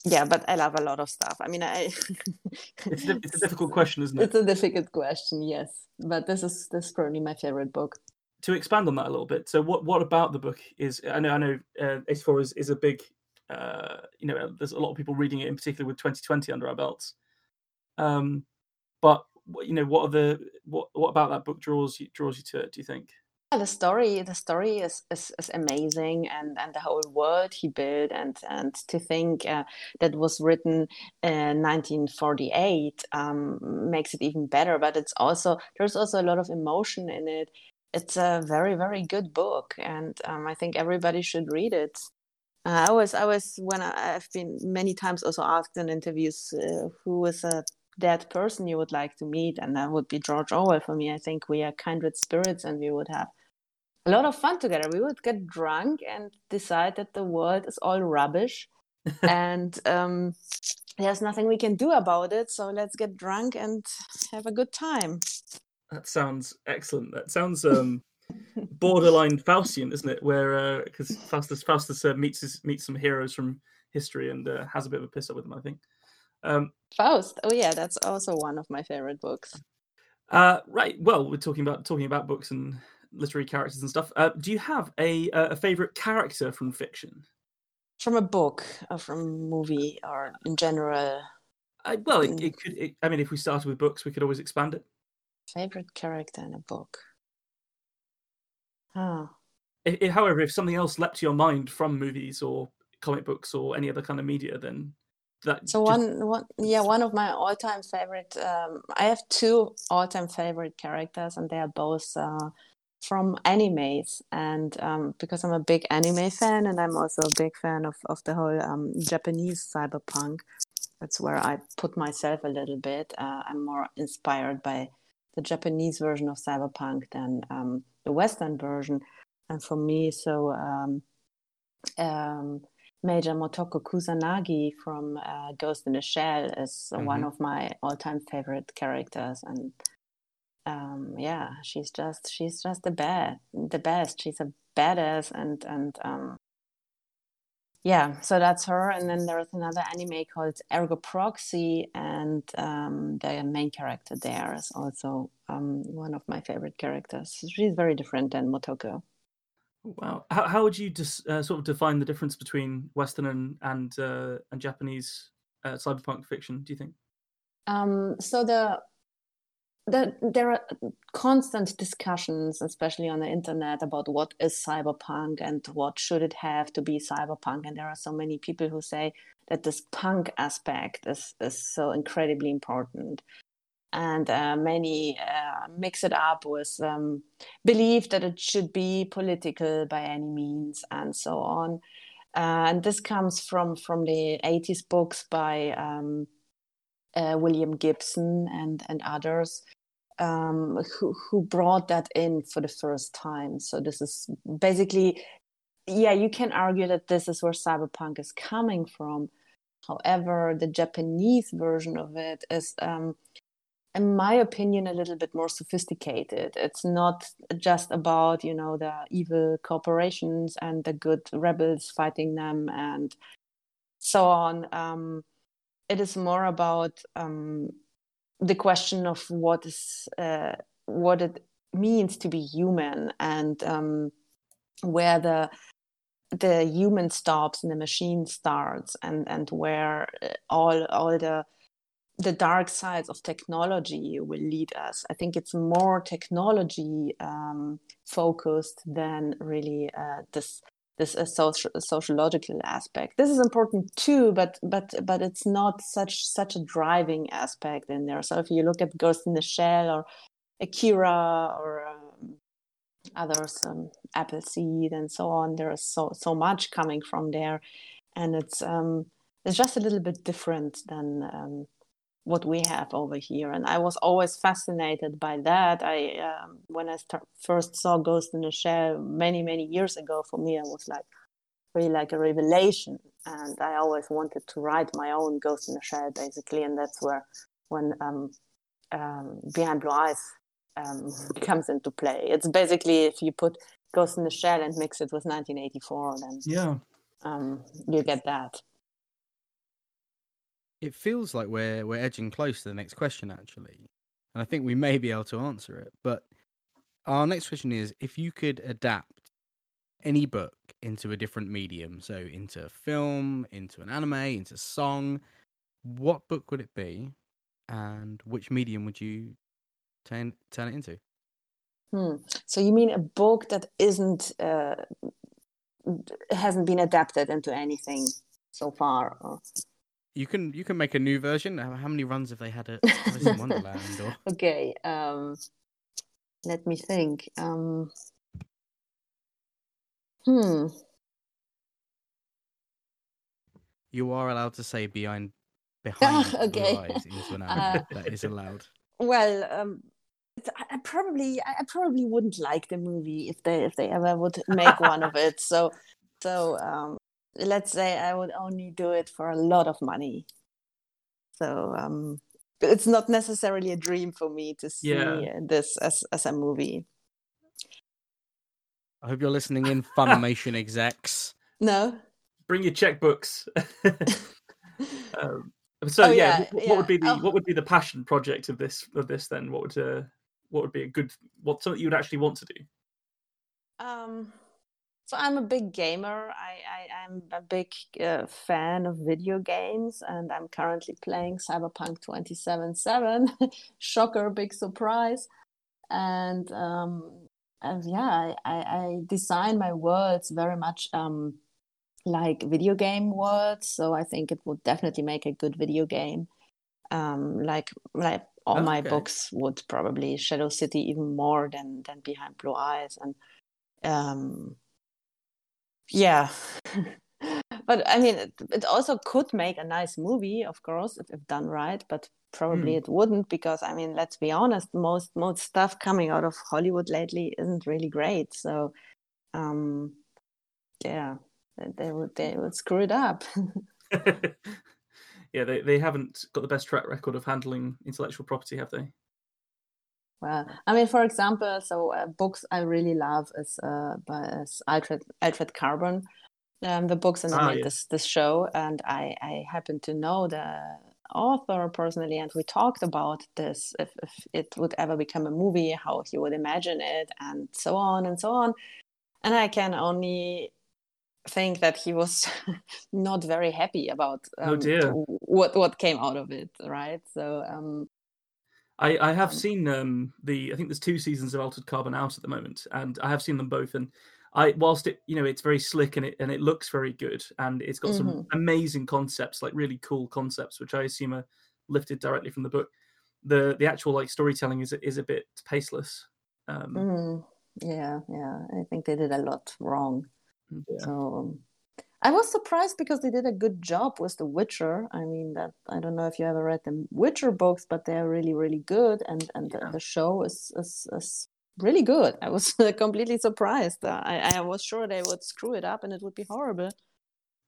yeah, but I love a lot of stuff. I mean, I It's a, it's a difficult question, isn't it? it's a difficult question, yes. But this is this is probably my favorite book. to expand on that a little bit. So, what what about the book is? I know I know uh, Ace Four is, is a big. Uh, you know, there's a lot of people reading it, in particular with 2020 under our belts. Um, but you know, what are the what what about that book draws you draws you to it? Do you think? The story the story is, is, is amazing and, and the whole world he built and and to think uh, that was written in 1948 um, makes it even better but it's also there's also a lot of emotion in it. It's a very very good book and um, I think everybody should read it. Uh, I always I always when I, I've been many times also asked in interviews uh, who is a that person you would like to meet and that would be George Orwell for me. I think we are kindred spirits and we would have a lot of fun together. We would get drunk and decide that the world is all rubbish and um, there's nothing we can do about it. So let's get drunk and have a good time. That sounds excellent. That sounds um, borderline Faustian, isn't it? Where because Faustus Faustus uh, meets his, meets some heroes from history and uh, has a bit of a piss up with them. I think. Um, Faust. Oh yeah, that's also one of my favorite books. Uh, right. Well, we're talking about talking about books and literary characters and stuff. Uh, do you have a uh, a favorite character from fiction? From a book or from a movie or in general. Uh, well, it, it could. It, I mean, if we started with books, we could always expand it. Favorite character in a book. Ah. I i however, if something else leapt to your mind from movies or comic books or any other kind of media, then that. So just- one, one, yeah, one of my all-time favorite. Um, I have two all-time favorite characters, and they are both uh, from animes. And um, because I'm a big anime fan, and I'm also a big fan of of the whole um, Japanese cyberpunk. That's where I put myself a little bit. Uh, I'm more inspired by the Japanese version of cyberpunk than um, the Western version. And for me, so um, um, Major Motoko Kusanagi from uh, Ghost in the Shell is one Mhm. of my all-time favorite characters, and um, yeah, she's just she's just the best, the best. She's a badass, and and um, yeah, so that's her. And then there's another anime called Ergo Proxy, and um, the main character there is also um, one of my favorite characters. She's very different than Motoko. Wow. How, how would you just uh, sort of define the difference between Western and and uh, and Japanese uh, cyberpunk fiction? Do you think? Um, so the, the there are constant discussions, especially on the internet, about what is cyberpunk and what should it have to be cyberpunk. And there are so many people who say that this punk aspect is is so incredibly important. And uh, many uh, mix it up with um, belief that it should be political by any means, and so on. Uh, and this comes from from the 80s books by um, uh, William Gibson and and others um, who who brought that in for the first time. So this is basically, yeah, you can argue that this is where cyberpunk is coming from. However, the Japanese version of it is um, in my opinion, a little bit more sophisticated. It's not just about, you know, the evil corporations and the good rebels fighting them and so on. Um, it is more about um, the question of what is uh, what it means to be human and um, where the the human stops and the machine starts and and where uh, all all the the dark sides of technology will lead us. I think it's more technology um, focused than really uh, this this uh, social, sociological aspect. This is important too, but but but it's not such such a driving aspect in there. So if you look at Ghost in the Shell or Akira or um, others, um, Appleseed and so on, there is so so much coming from there, and it's um, it's just a little bit different than um, what we have over here and i was always fascinated by that. I um, when i start, first saw ghost in the shell many many years ago for me it was like really like a revelation and i always wanted to write my own ghost in the shell basically and that's where when um, um, behind blue eyes um, comes into play. It's basically if you put ghost in the shell and mix it with 1984 then yeah. um, you get that it feels like we're we're edging close to the next question actually, and I think we may be able to answer it. But our next question is: if you could adapt any book into a different medium, so into film, into an anime, into song, what book would it be, and which medium would you turn turn it into? Hmm. So you mean a book that isn't uh, hasn't been adapted into anything so far? Or... You can you can make a new version. How many runs have they had at Alice in Wonderland? Or... Okay, um, let me think. Um, hmm. You are allowed to say behind behind okay. eyes uh, that is allowed. Well, um, I probably I probably wouldn't like the movie if they if they ever would make one of it. So so um, let's say I would only do it for a lot of money. So um, it's not necessarily a dream for me to see yeah. this as as a movie. I hope you're listening in, Funimation execs. No. Bring your checkbooks. um, so oh, yeah, yeah, what, yeah, would be the oh. what would be the passion project of this of this then? What would uh, what would be a good what something you would actually want to do? Um so I'm a big gamer. I, I am a big uh, fan of video games, and I'm currently playing Cyberpunk 2077. Shocker, big surprise. And, um, and yeah, I, I, design my worlds very much um, like video game worlds. So I think it would definitely make a good video game. Um, like like all okay. my books would probably Shadow City even more than than Behind Blue Eyes and um yeah. But i mean it, it, also could make a nice movie of course if, if done right but probably mm. it wouldn't because i mean let's be honest most most stuff coming out of hollywood lately isn't really great. So um yeah they would they would screw it up. Yeah they, they haven't got the best track record of handling intellectual property have they well, I mean, for example, so uh, books I really love is uh, by is Alfred Altered Carbon, um, the books, and I ah, made yeah. this this show, and I I happen to know the author personally, and we talked about this if if it would ever become a movie, how he would imagine it, and so on and so on, and I can only think that he was not very happy about um, oh dear. what what came out of it, right? So. Um, I, I have um, seen um, the I think there's two seasons of Altered Carbon out at the moment, and I have seen them both. And I whilst it you know it's very slick and it and it looks very good, and it's got mm-hmm. some amazing concepts, like really cool concepts, which I assume are lifted directly from the book. The the actual like storytelling is is a bit paceless. Um, mm, yeah, yeah, I think they did a lot wrong. Yeah. So I was surprised because they did a good job with The Witcher. I mean, that I don't know if you ever read the Witcher books, but they're really, really good, and and yeah. the, the, show is, is is really good. I was completely surprised. I I was sure they would screw it up and it would be horrible.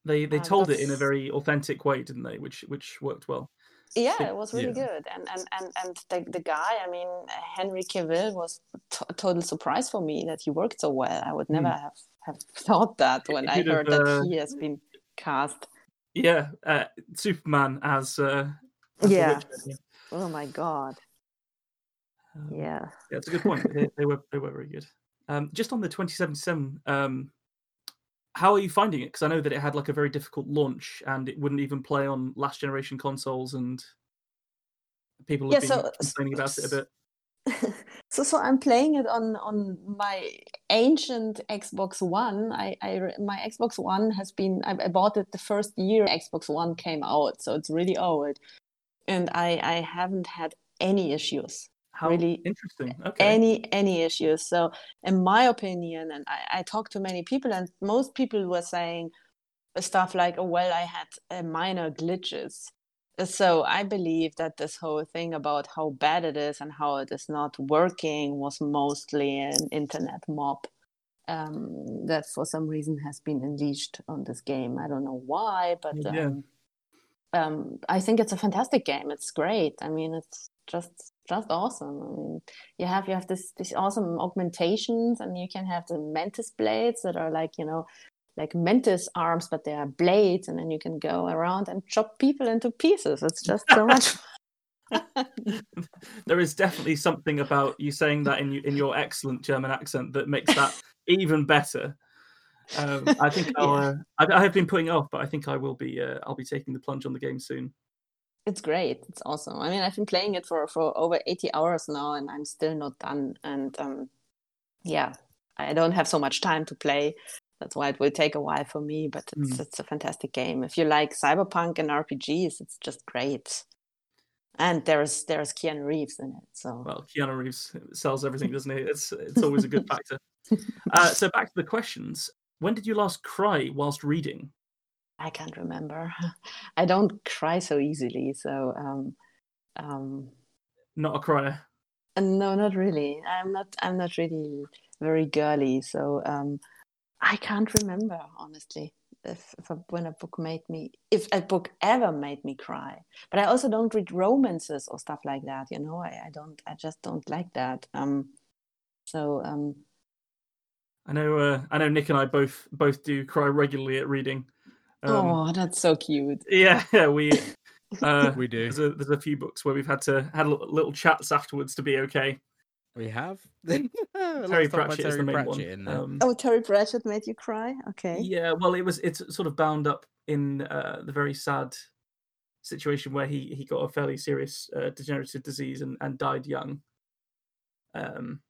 They they uh, told it in a very authentic way, didn't they? Which which worked well. yeah it was really Yeah. good and and and, and the, the guy i mean henry cavill was t- a total surprise for me that he worked so well i would never have have thought that when i have, heard that he has been cast Yeah, uh, Superman as. Uh, as Yeah. Yeah. oh my god Um, yeah Yeah, it's a good point. they, they were they were very good. Um, just on the 2077, um, how are you finding it? Because I know that it had like a very difficult launch, and it wouldn't even play on last generation consoles, and people have Yeah, been so- complaining about it a bit. so so i'm playing it on on my ancient xbox one. I i my xbox one has been I, I bought it the first year xbox one came out so it's really old. And i i haven't had any issues. How really interesting. Okay. any any issues. So in my opinion and I, I talked to many people and most people were saying stuff like oh well i had uh, minor glitches so i believe that this whole thing about how bad it is and how it is not working was mostly an internet mob um, that for some reason has been unleashed on this game. I don't know why but Yeah. um, um, i think it's a fantastic game. It's great. I mean it's just just awesome. I mean you have you have this these awesome augmentations and you can have the mantis blades that are like you know like mantis arms but they are blades and then you can go around and chop people into pieces it's just so much there is definitely something about you saying that in in your excellent German accent that makes that even better. Um, I think I'll, Yeah. uh, I, I have been putting off, but I think I will be. Uh, I'll be taking the plunge on the game soon. it's great it's awesome i mean i've been playing it for for over 80 hours now and i'm still not done and um yeah i don't have so much time to play that's why it will take a while for me but it's Mm. it's a fantastic game if you like cyberpunk and rpgs it's just great and there's there's keanu reeves in it so Well, Keanu Reeves sells everything, doesn't he? It's it's always a good factor. Uh, so back to the questions. When did you last cry whilst reading? i can't remember i don't cry so easily so um um Not a crier. Uh, No, not really. I'm not. I'm not really very girly, so um, I can't remember honestly if, if a, when a book made me, if a book ever made me cry. But I also don't read romances or stuff like that. You know, I, I don't. I just don't like that. Um, so um, I know. Uh, I know. Nick and I both both do cry regularly at reading. Um, oh, that's so cute. Yeah, yeah. We uh, we do. there's a there's a few books where we've had to had little, little chats afterwards to be okay. We have. Terry Terry Pratchett is the main one. in there. Um, Oh, Terry Pratchett made you cry. Okay. Yeah, well, it was it's sort of bound up in uh, the very sad situation where he he got a fairly serious uh, degenerative disease and, and died young. Um.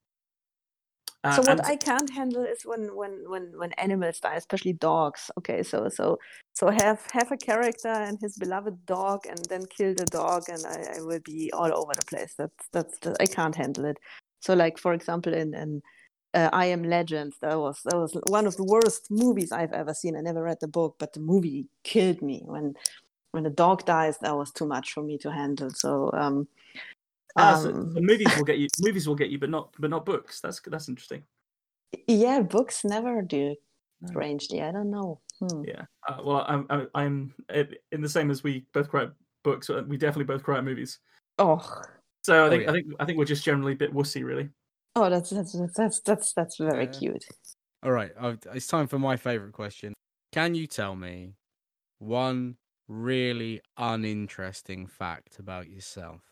uh, so what and- I can't handle is when when when when animals die, especially dogs. Okay, so so so have have a character and his beloved dog, and then kill the dog, and I, I will be all over the place. That's that's just, I can't handle it. So like for example in in uh, I Am Legend, that was that was one of the worst movies I've ever seen. I never read the book, but the movie killed me when when the dog dies. That was too much for me to handle. So um, Ah, um, so movies will get you. Movies will get you, but not but not books. That's that's interesting. yeah, books never do. Strangely, I don't know. Hmm. Yeah. Uh, well, I'm I'm, I'm in the same as we both cry at books. uh, We definitely both cry at movies. Oh, So I Oh, think yeah. I think I think we're just generally a bit wussy, really. oh, that's that's that's that's that's, that's very Yeah. cute. All right, I've, it's time for my favorite question. Can you tell me one really uninteresting fact about yourself?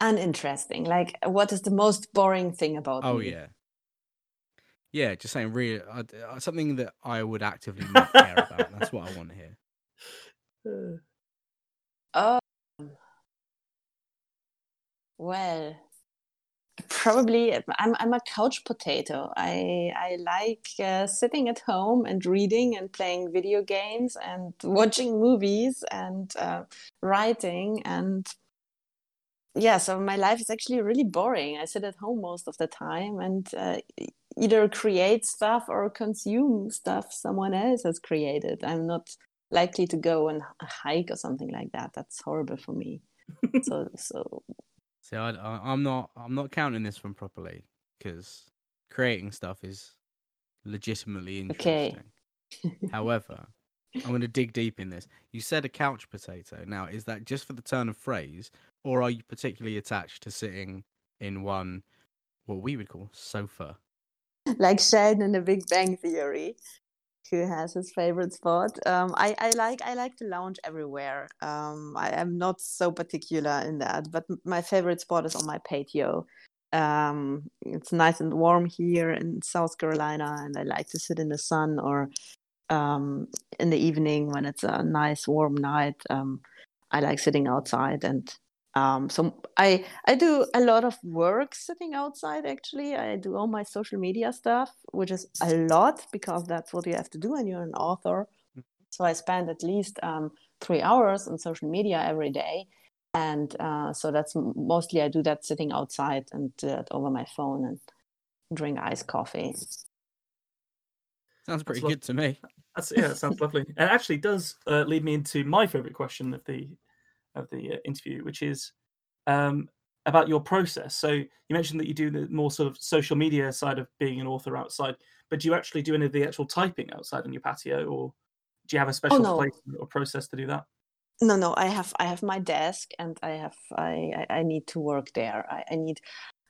Uninteresting. Like, what is the most boring thing about Oh me? yeah, yeah. Just saying, real uh, uh, something that I would actively not care about. That's what I want to hear. Uh, Oh, well, probably I'm I'm a couch potato. I I like uh, sitting at home and reading and playing video games and watching movies and uh, writing and yeah. So my life is actually really boring. I sit at home most of the time and uh, either create stuff or consume stuff someone else has created. I'm not likely to go and h- hike or something like that. That's horrible for me. so so See, I, I, I'm not. I'm not counting this one properly because creating stuff is legitimately interesting. Okay. However, I'm going to dig deep in this. You said a couch potato. Now, is that just for the turn of phrase, or are you particularly attached to sitting in one, what we would call sofa? like Sheldon in The Big Bang Theory, who has his favorite spot. Um, I, I like I like to lounge everywhere. Um, I am not so particular in that, but my favorite spot is on my patio. Um, it's nice and warm here in South Carolina, and I like to sit in the sun or um, in the evening when it's a nice warm night. Um, I like sitting outside and um, so I I do a lot of work sitting outside. Actually, I do all my social media stuff, which is a lot because that's what you have to do when you're an author. So I spend at least um, three hours on social media every day, and uh, so that's mostly I do that sitting outside and do that over my phone and drink iced coffee. Sounds pretty lo- good to me. That's yeah, that sounds lovely. And actually does uh, lead me into my favorite question of the of the uh, interview, which is um, about your process. So you mentioned that you do the more sort of social media side of being an author outside, but do you actually do any of the actual typing outside on your patio, or do you have a special no. place or process to do that? No, no, I have I have my desk and I have I I, I need to work there. I, I need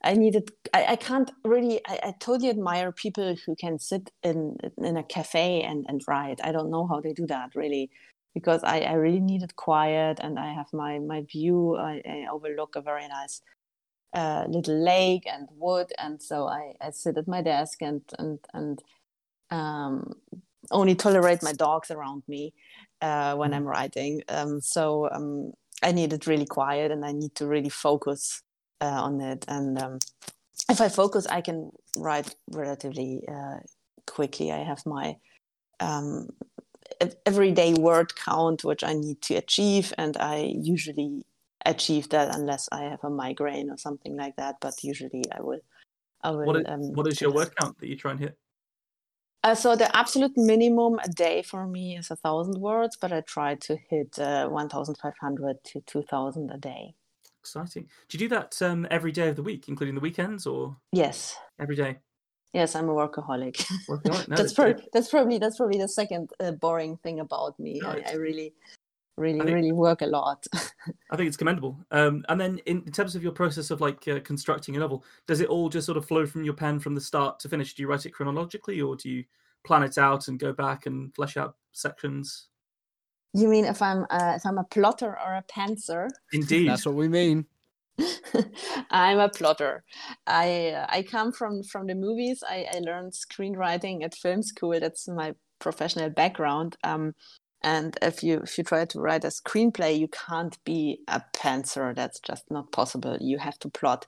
I needed I, I can't really I, I totally admire people who can sit in in a cafe and, and write. I don't know how they do that really because I, I really needed quiet and I have my my view. I, I overlook a very nice uh, little lake and wood and so I, I sit at my desk and and and um, only tolerate my dogs around me uh, when I'm writing. Um, so um, I need it really quiet and I need to really focus uh, on it. And um, if I focus, I can write relatively uh, quickly. I have my um, everyday word count, which I need to achieve, and I usually achieve that unless I have a migraine or something like that. But usually, I will. I will. What is, um, what is your word count that you try and hit? Uh, so the absolute minimum a day for me is a thousand words, but I try to hit uh, 1,500 to 2,000 a day. Exciting. Do you do that um, every day of the week, including the weekends, or Yes, every day? Yes, I'm a workaholic. Working on? No, that's, that's pro- that's probably that's probably the second uh, boring thing about me. No, I, I really, really, I think- really work a lot. I think it's commendable. Um, and then in, in terms of your process of like uh, constructing a novel, does it all just sort of flow from your pen from the start to finish? Do you write it chronologically, or do you plan it out and go back and flesh out sections? you mean if I'm uh, if I'm a plotter or a pantser? Indeed. That's what we mean. I'm a plotter. I uh, I come from from the movies. I, I learned screenwriting at film school. That's my professional background. Um, and if you if you try to write a screenplay, you can't be a pantser. That's just not possible. You have to plot.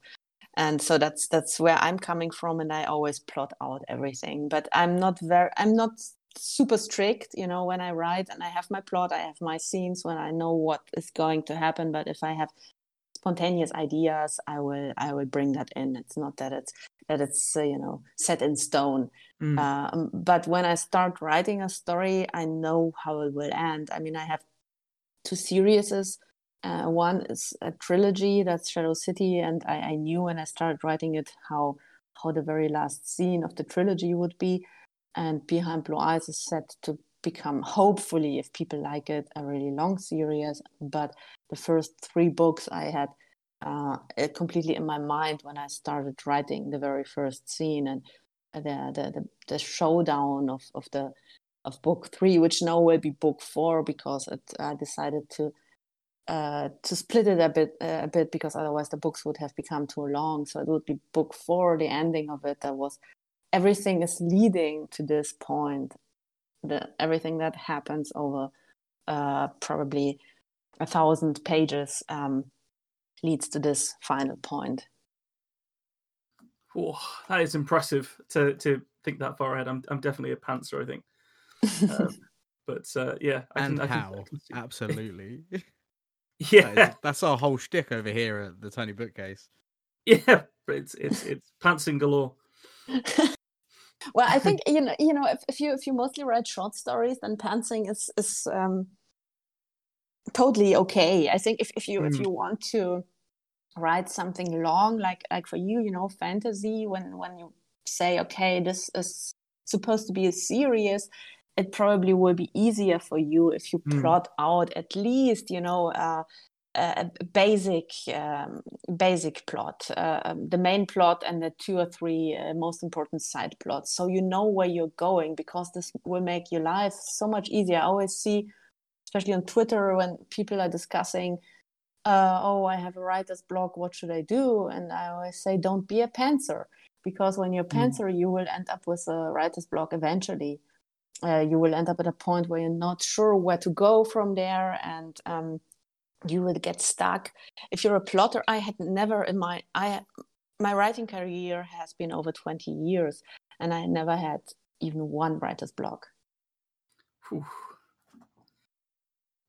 And so that's that's where I'm coming from, and I always plot out everything. But I'm not very I'm not super strict, you know, when I write and I have my plot, I have my scenes when I know what is going to happen. But if I have spontaneous ideas i will i will bring that in. It's not that it's that it's uh, you know set in stone. Mm. um, but when i start writing a story i know how it will end. I mean i have two series uh, one is a trilogy that's shadow city and I, I knew when i started writing it how how the very last scene of the trilogy would be. And behind blue eyes is set to become hopefully if people like it a really long series but the first three books I had uh, completely in my mind when I started writing the very first scene and the the, the, the showdown of, of the of book three, which now will be book four because it, I decided to uh, to split it a bit uh, a bit because otherwise the books would have become too long. So it would be book four, the ending of it. That was everything is leading to this point. The everything that happens over uh, probably a thousand pages um, leads to this final point. Oh, that is impressive to to think that far ahead. I'm I'm definitely a pantser, I think. Um, but uh, yeah, I and can, I can, how? I can Absolutely. yeah, That is- that's our whole shtick over here at the Tiny Bookcase. yeah. It's it's it's pantsing galore. Well, I think you know, you know, if, if you if you mostly write short stories, then pantsing is is um, totally okay. I think if, if you if Mm. you want to write something long, like like for you, you know, fantasy, when when you say, okay, this is supposed to be a series, it probably will be easier for you if you Mm. plot out at least you know uh, a basic um, basic plot uh, um, the main plot and the two or three uh, most important side plots. So you know where you're going because this will make your life so much easier. I always see especially on twitter when people are discussing uh, oh i have a writer's block what should i do? And i always say don't be a pantser because when you're a Mm. you will end up with a writer's block eventually. Uh, you will end up at a point where you're not sure where to go from there and um, you will get stuck if you're a plotter i had never in my i my writing career has been over 20 years and i never had even one writer's block Whew.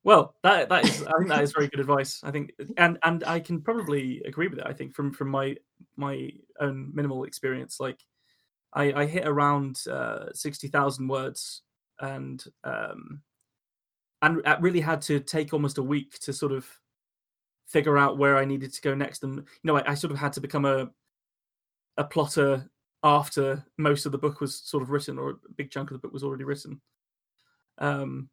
Well, that that is I think that is very good advice. I think and and I can probably agree with it. I think from from my my own minimal experience, like I, I hit around uh, sixty thousand words, and um, and I really had to take almost a week to sort of figure out where I needed to go next. And you know, I, I sort of had to become a a plotter after most of the book was sort of written, or a big chunk of the book was already written. Um,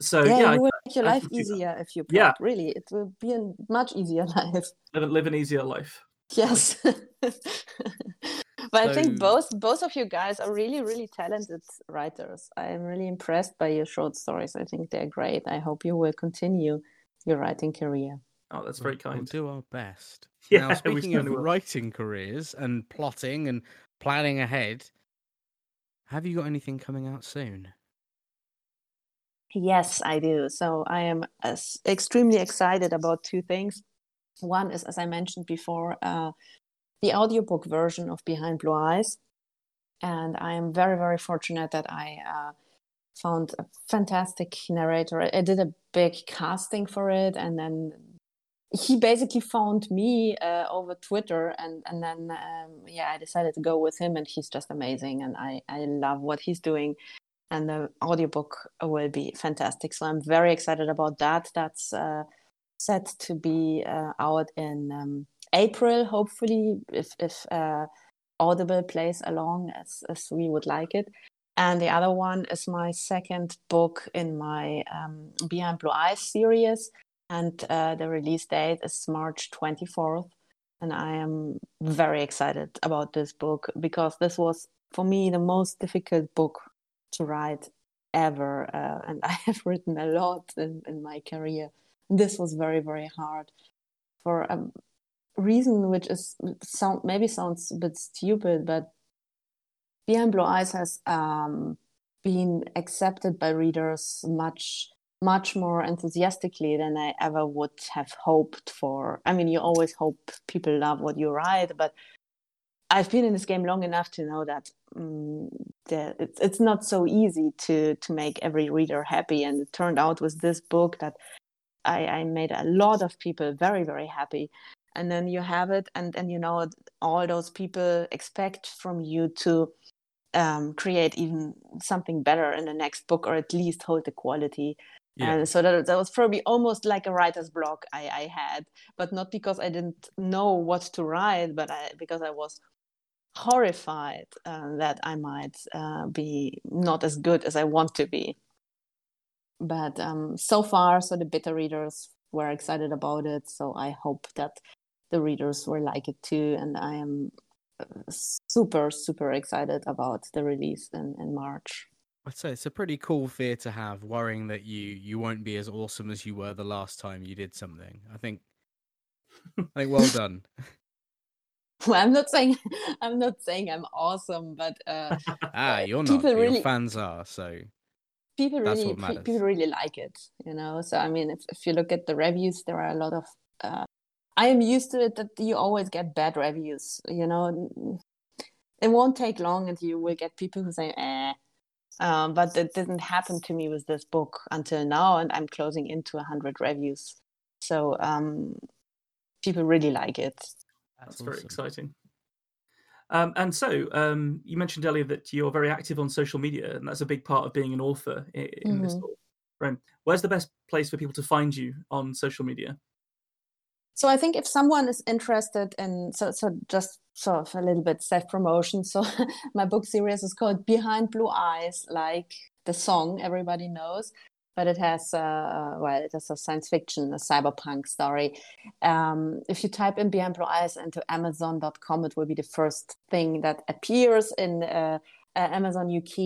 so yeah, yeah, you I will make your I life easier if you plot Yeah. really it will be a much easier life live, live an easier life. yes but i think both both of you guys are really really talented writers i am really impressed by your short stories i think they're great i hope you will continue your writing career Oh, that's very kind. We'll kind. do our best. Yeah, now, we speaking of certainly writing careers and plotting and planning ahead, have you got anything coming out soon? Yes, I do. So I am as extremely excited about two things. One is, as I mentioned before, uh, the audiobook version of Behind Blue Eyes. And I am very, very fortunate that I uh, found a fantastic narrator. I did a big casting for it, and then he basically found me uh, over Twitter, and and then um, yeah, I decided to go with him, and he's just amazing, and I I love what he's doing and the audiobook will be fantastic. So I'm very excited about that. That's uh, set to be uh, out in um, April, hopefully, if if uh, Audible plays along as as we would like it. And the other one is my second book in my um, Behind Blue Eyes series, and uh, the release date is March 24th. And I am very excited about this book because this was for me the most difficult book to write ever uh, and i have written a lot in, in my career this was very very hard for a reason which is sound maybe sounds a bit stupid but behind blue eyes has um, been accepted by readers much much more enthusiastically than i ever would have hoped for i mean you always hope people love what you write but I've been in this game long enough to know that um, the, it's it's not so easy to to make every reader happy. And it turned out with this book that I, I made a lot of people very very happy. And then you have it, and and you know all those people expect from you to um, create even something better in the next book, or at least hold the quality. Yeah. And so that, that was probably almost like a writer's block I, I had, but not because I didn't know what to write, but I, because I was horrified uh, that I might uh, be not as good as I want to be. But um, so far, so the beta readers were excited about it. So I hope that the readers will like it too. And I am uh, super, super excited about the release in, in March. I'd say it's a pretty cool fear to have, worrying that you you won't be as awesome as you were the last time you did something. I think, I think, well done. Well, I'm not saying I'm not saying I'm awesome, but uh, ah, you're not. people really- fans are. So people That's really people really like it you know so i mean if, if you look at the reviews there are a lot of uh, i am used to it that you always get bad reviews you know it won't take long and you will get people who say eh um, but it didn't happen to me with this book until now and i'm closing into 100 reviews so um, people really like it That's very exciting. Um, and so um, you mentioned earlier that you're very active on social media, and that's a big part of being an author in, in this Mhm. sort of realm. Where's the best place for people to find you on social media? So I think if someone is interested in so so just sort of a little bit self promotion. So my book series is called Behind Blue Eyes, like the song everybody knows, but it has uh, well, it is a science fiction, a cyberpunk story. Um, if you type in Behind Blue Eyes into Amazon.com, it will be the first thing that appears in. Uh, uh, Amazon UK,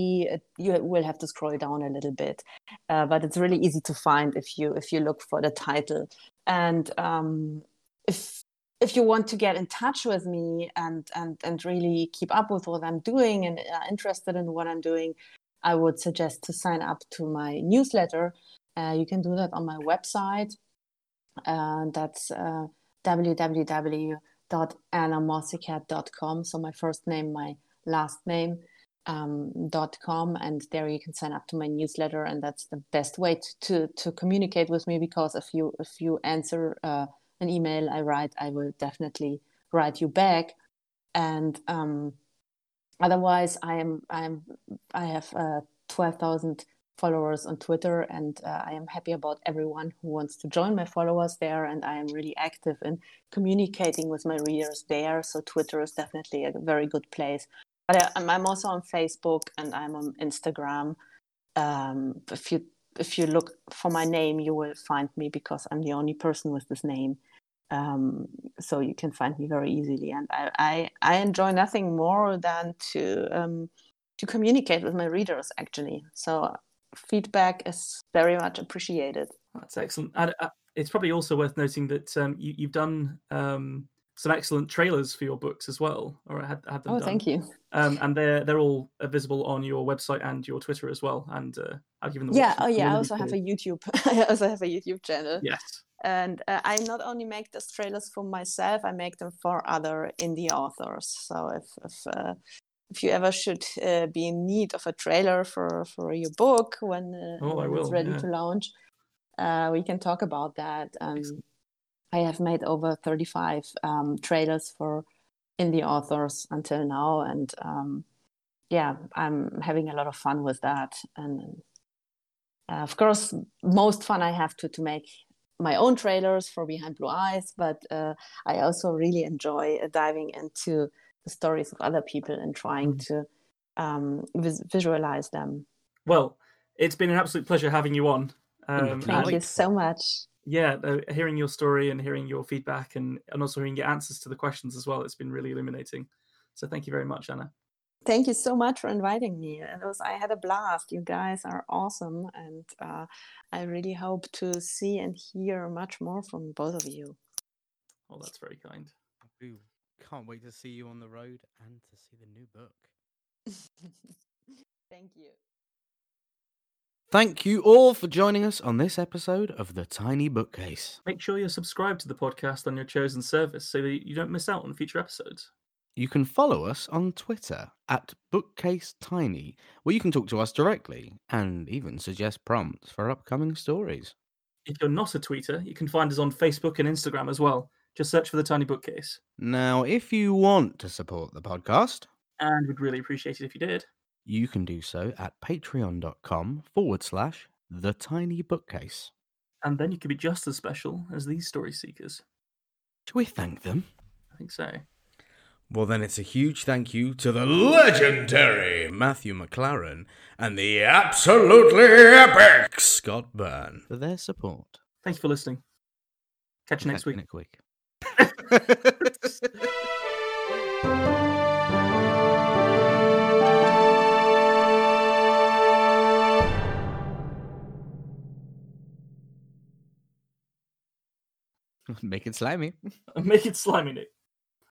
you will have to scroll down a little bit, uh, but it's really easy to find if you if you look for the title. And um, if if you want to get in touch with me and and and really keep up with what I'm doing and are interested in what I'm doing, I would suggest to sign up to my newsletter. Uh, you can do that on my website, and that's uh, www.annamocikat.com. So my first name, my last name um, com and there you can sign up to my newsletter and that's the best way to, to, to communicate with me because if you if you answer uh, an email I write I will definitely write you back. And um, otherwise I am I am I have uh, 12,000 followers on Twitter and uh, I am happy about everyone who wants to join my followers there and I am really active in communicating with my readers there. So Twitter is definitely a very good place but I, am also on Facebook and I'm on Instagram. Um, if you if you look for my name, you will find me because I'm the only person with this name. Um, so you can find me very easily, and I, I, I enjoy nothing more than to um, to communicate with my readers. Actually, so feedback is very much appreciated. That's excellent. And uh, it's probably also worth noting that um, you, have done um, some excellent trailers for your books as well, or had, had them. Oh, done. thank you. Um, and they're they're all visible on your website and your Twitter as well. And uh, I've given them. Yeah, oh yeah. I also have a YouTube. I also have a YouTube channel. Yes. And uh, I not only make these trailers for myself, I make them for other indie authors. So if if uh, if you ever should uh, be in need of a trailer for for your book when, uh, oh, when will, it's ready yeah. to launch, uh, we can talk about that. Um, I have made over 35 um, trailers for indie authors until now, and um, yeah, I'm having a lot of fun with that. And uh, of course, most fun I have to to make my own trailers for Behind Blue Eyes, but uh, I also really enjoy uh, diving into the stories of other people and trying mm. to um, vis- visualize them. Well, it's been an absolute pleasure having you on. Um, Thank you so much yeah, uh, hearing your story and hearing your feedback and, and also hearing your answers to the questions as well, it's been really illuminating. So thank you very much, Anna. Thank you so much for inviting me. It was I had a blast. You guys are awesome, and uh, I really hope to see and hear much more from both of you. Oh, that's very kind. We can't wait to see you on the road and to see the new book. Thank you. Thank you all for joining us on this episode of The Tiny Bookcase. Make sure you're subscribed to the podcast on your chosen service so that you don't miss out on future episodes. You can follow us on Twitter at BookcaseTiny, where you can talk to us directly and even suggest prompts for upcoming stories. If you're not a tweeter, you can find us on Facebook and Instagram as well. Just search for The Tiny Bookcase. Now, if you want to support the podcast, and we'd really appreciate it if you did, you can do so at patreon.com forward slash the tiny bookcase. And then you could be just as special as these story seekers. Should we thank them? I think so. Well, then it's a huge thank you to the legendary Matthew McLaren and the absolutely epic Scott Byrne for their support. Thank you for listening. Catch you next week. Next week. Make it slimy. Make it slimy, Nick.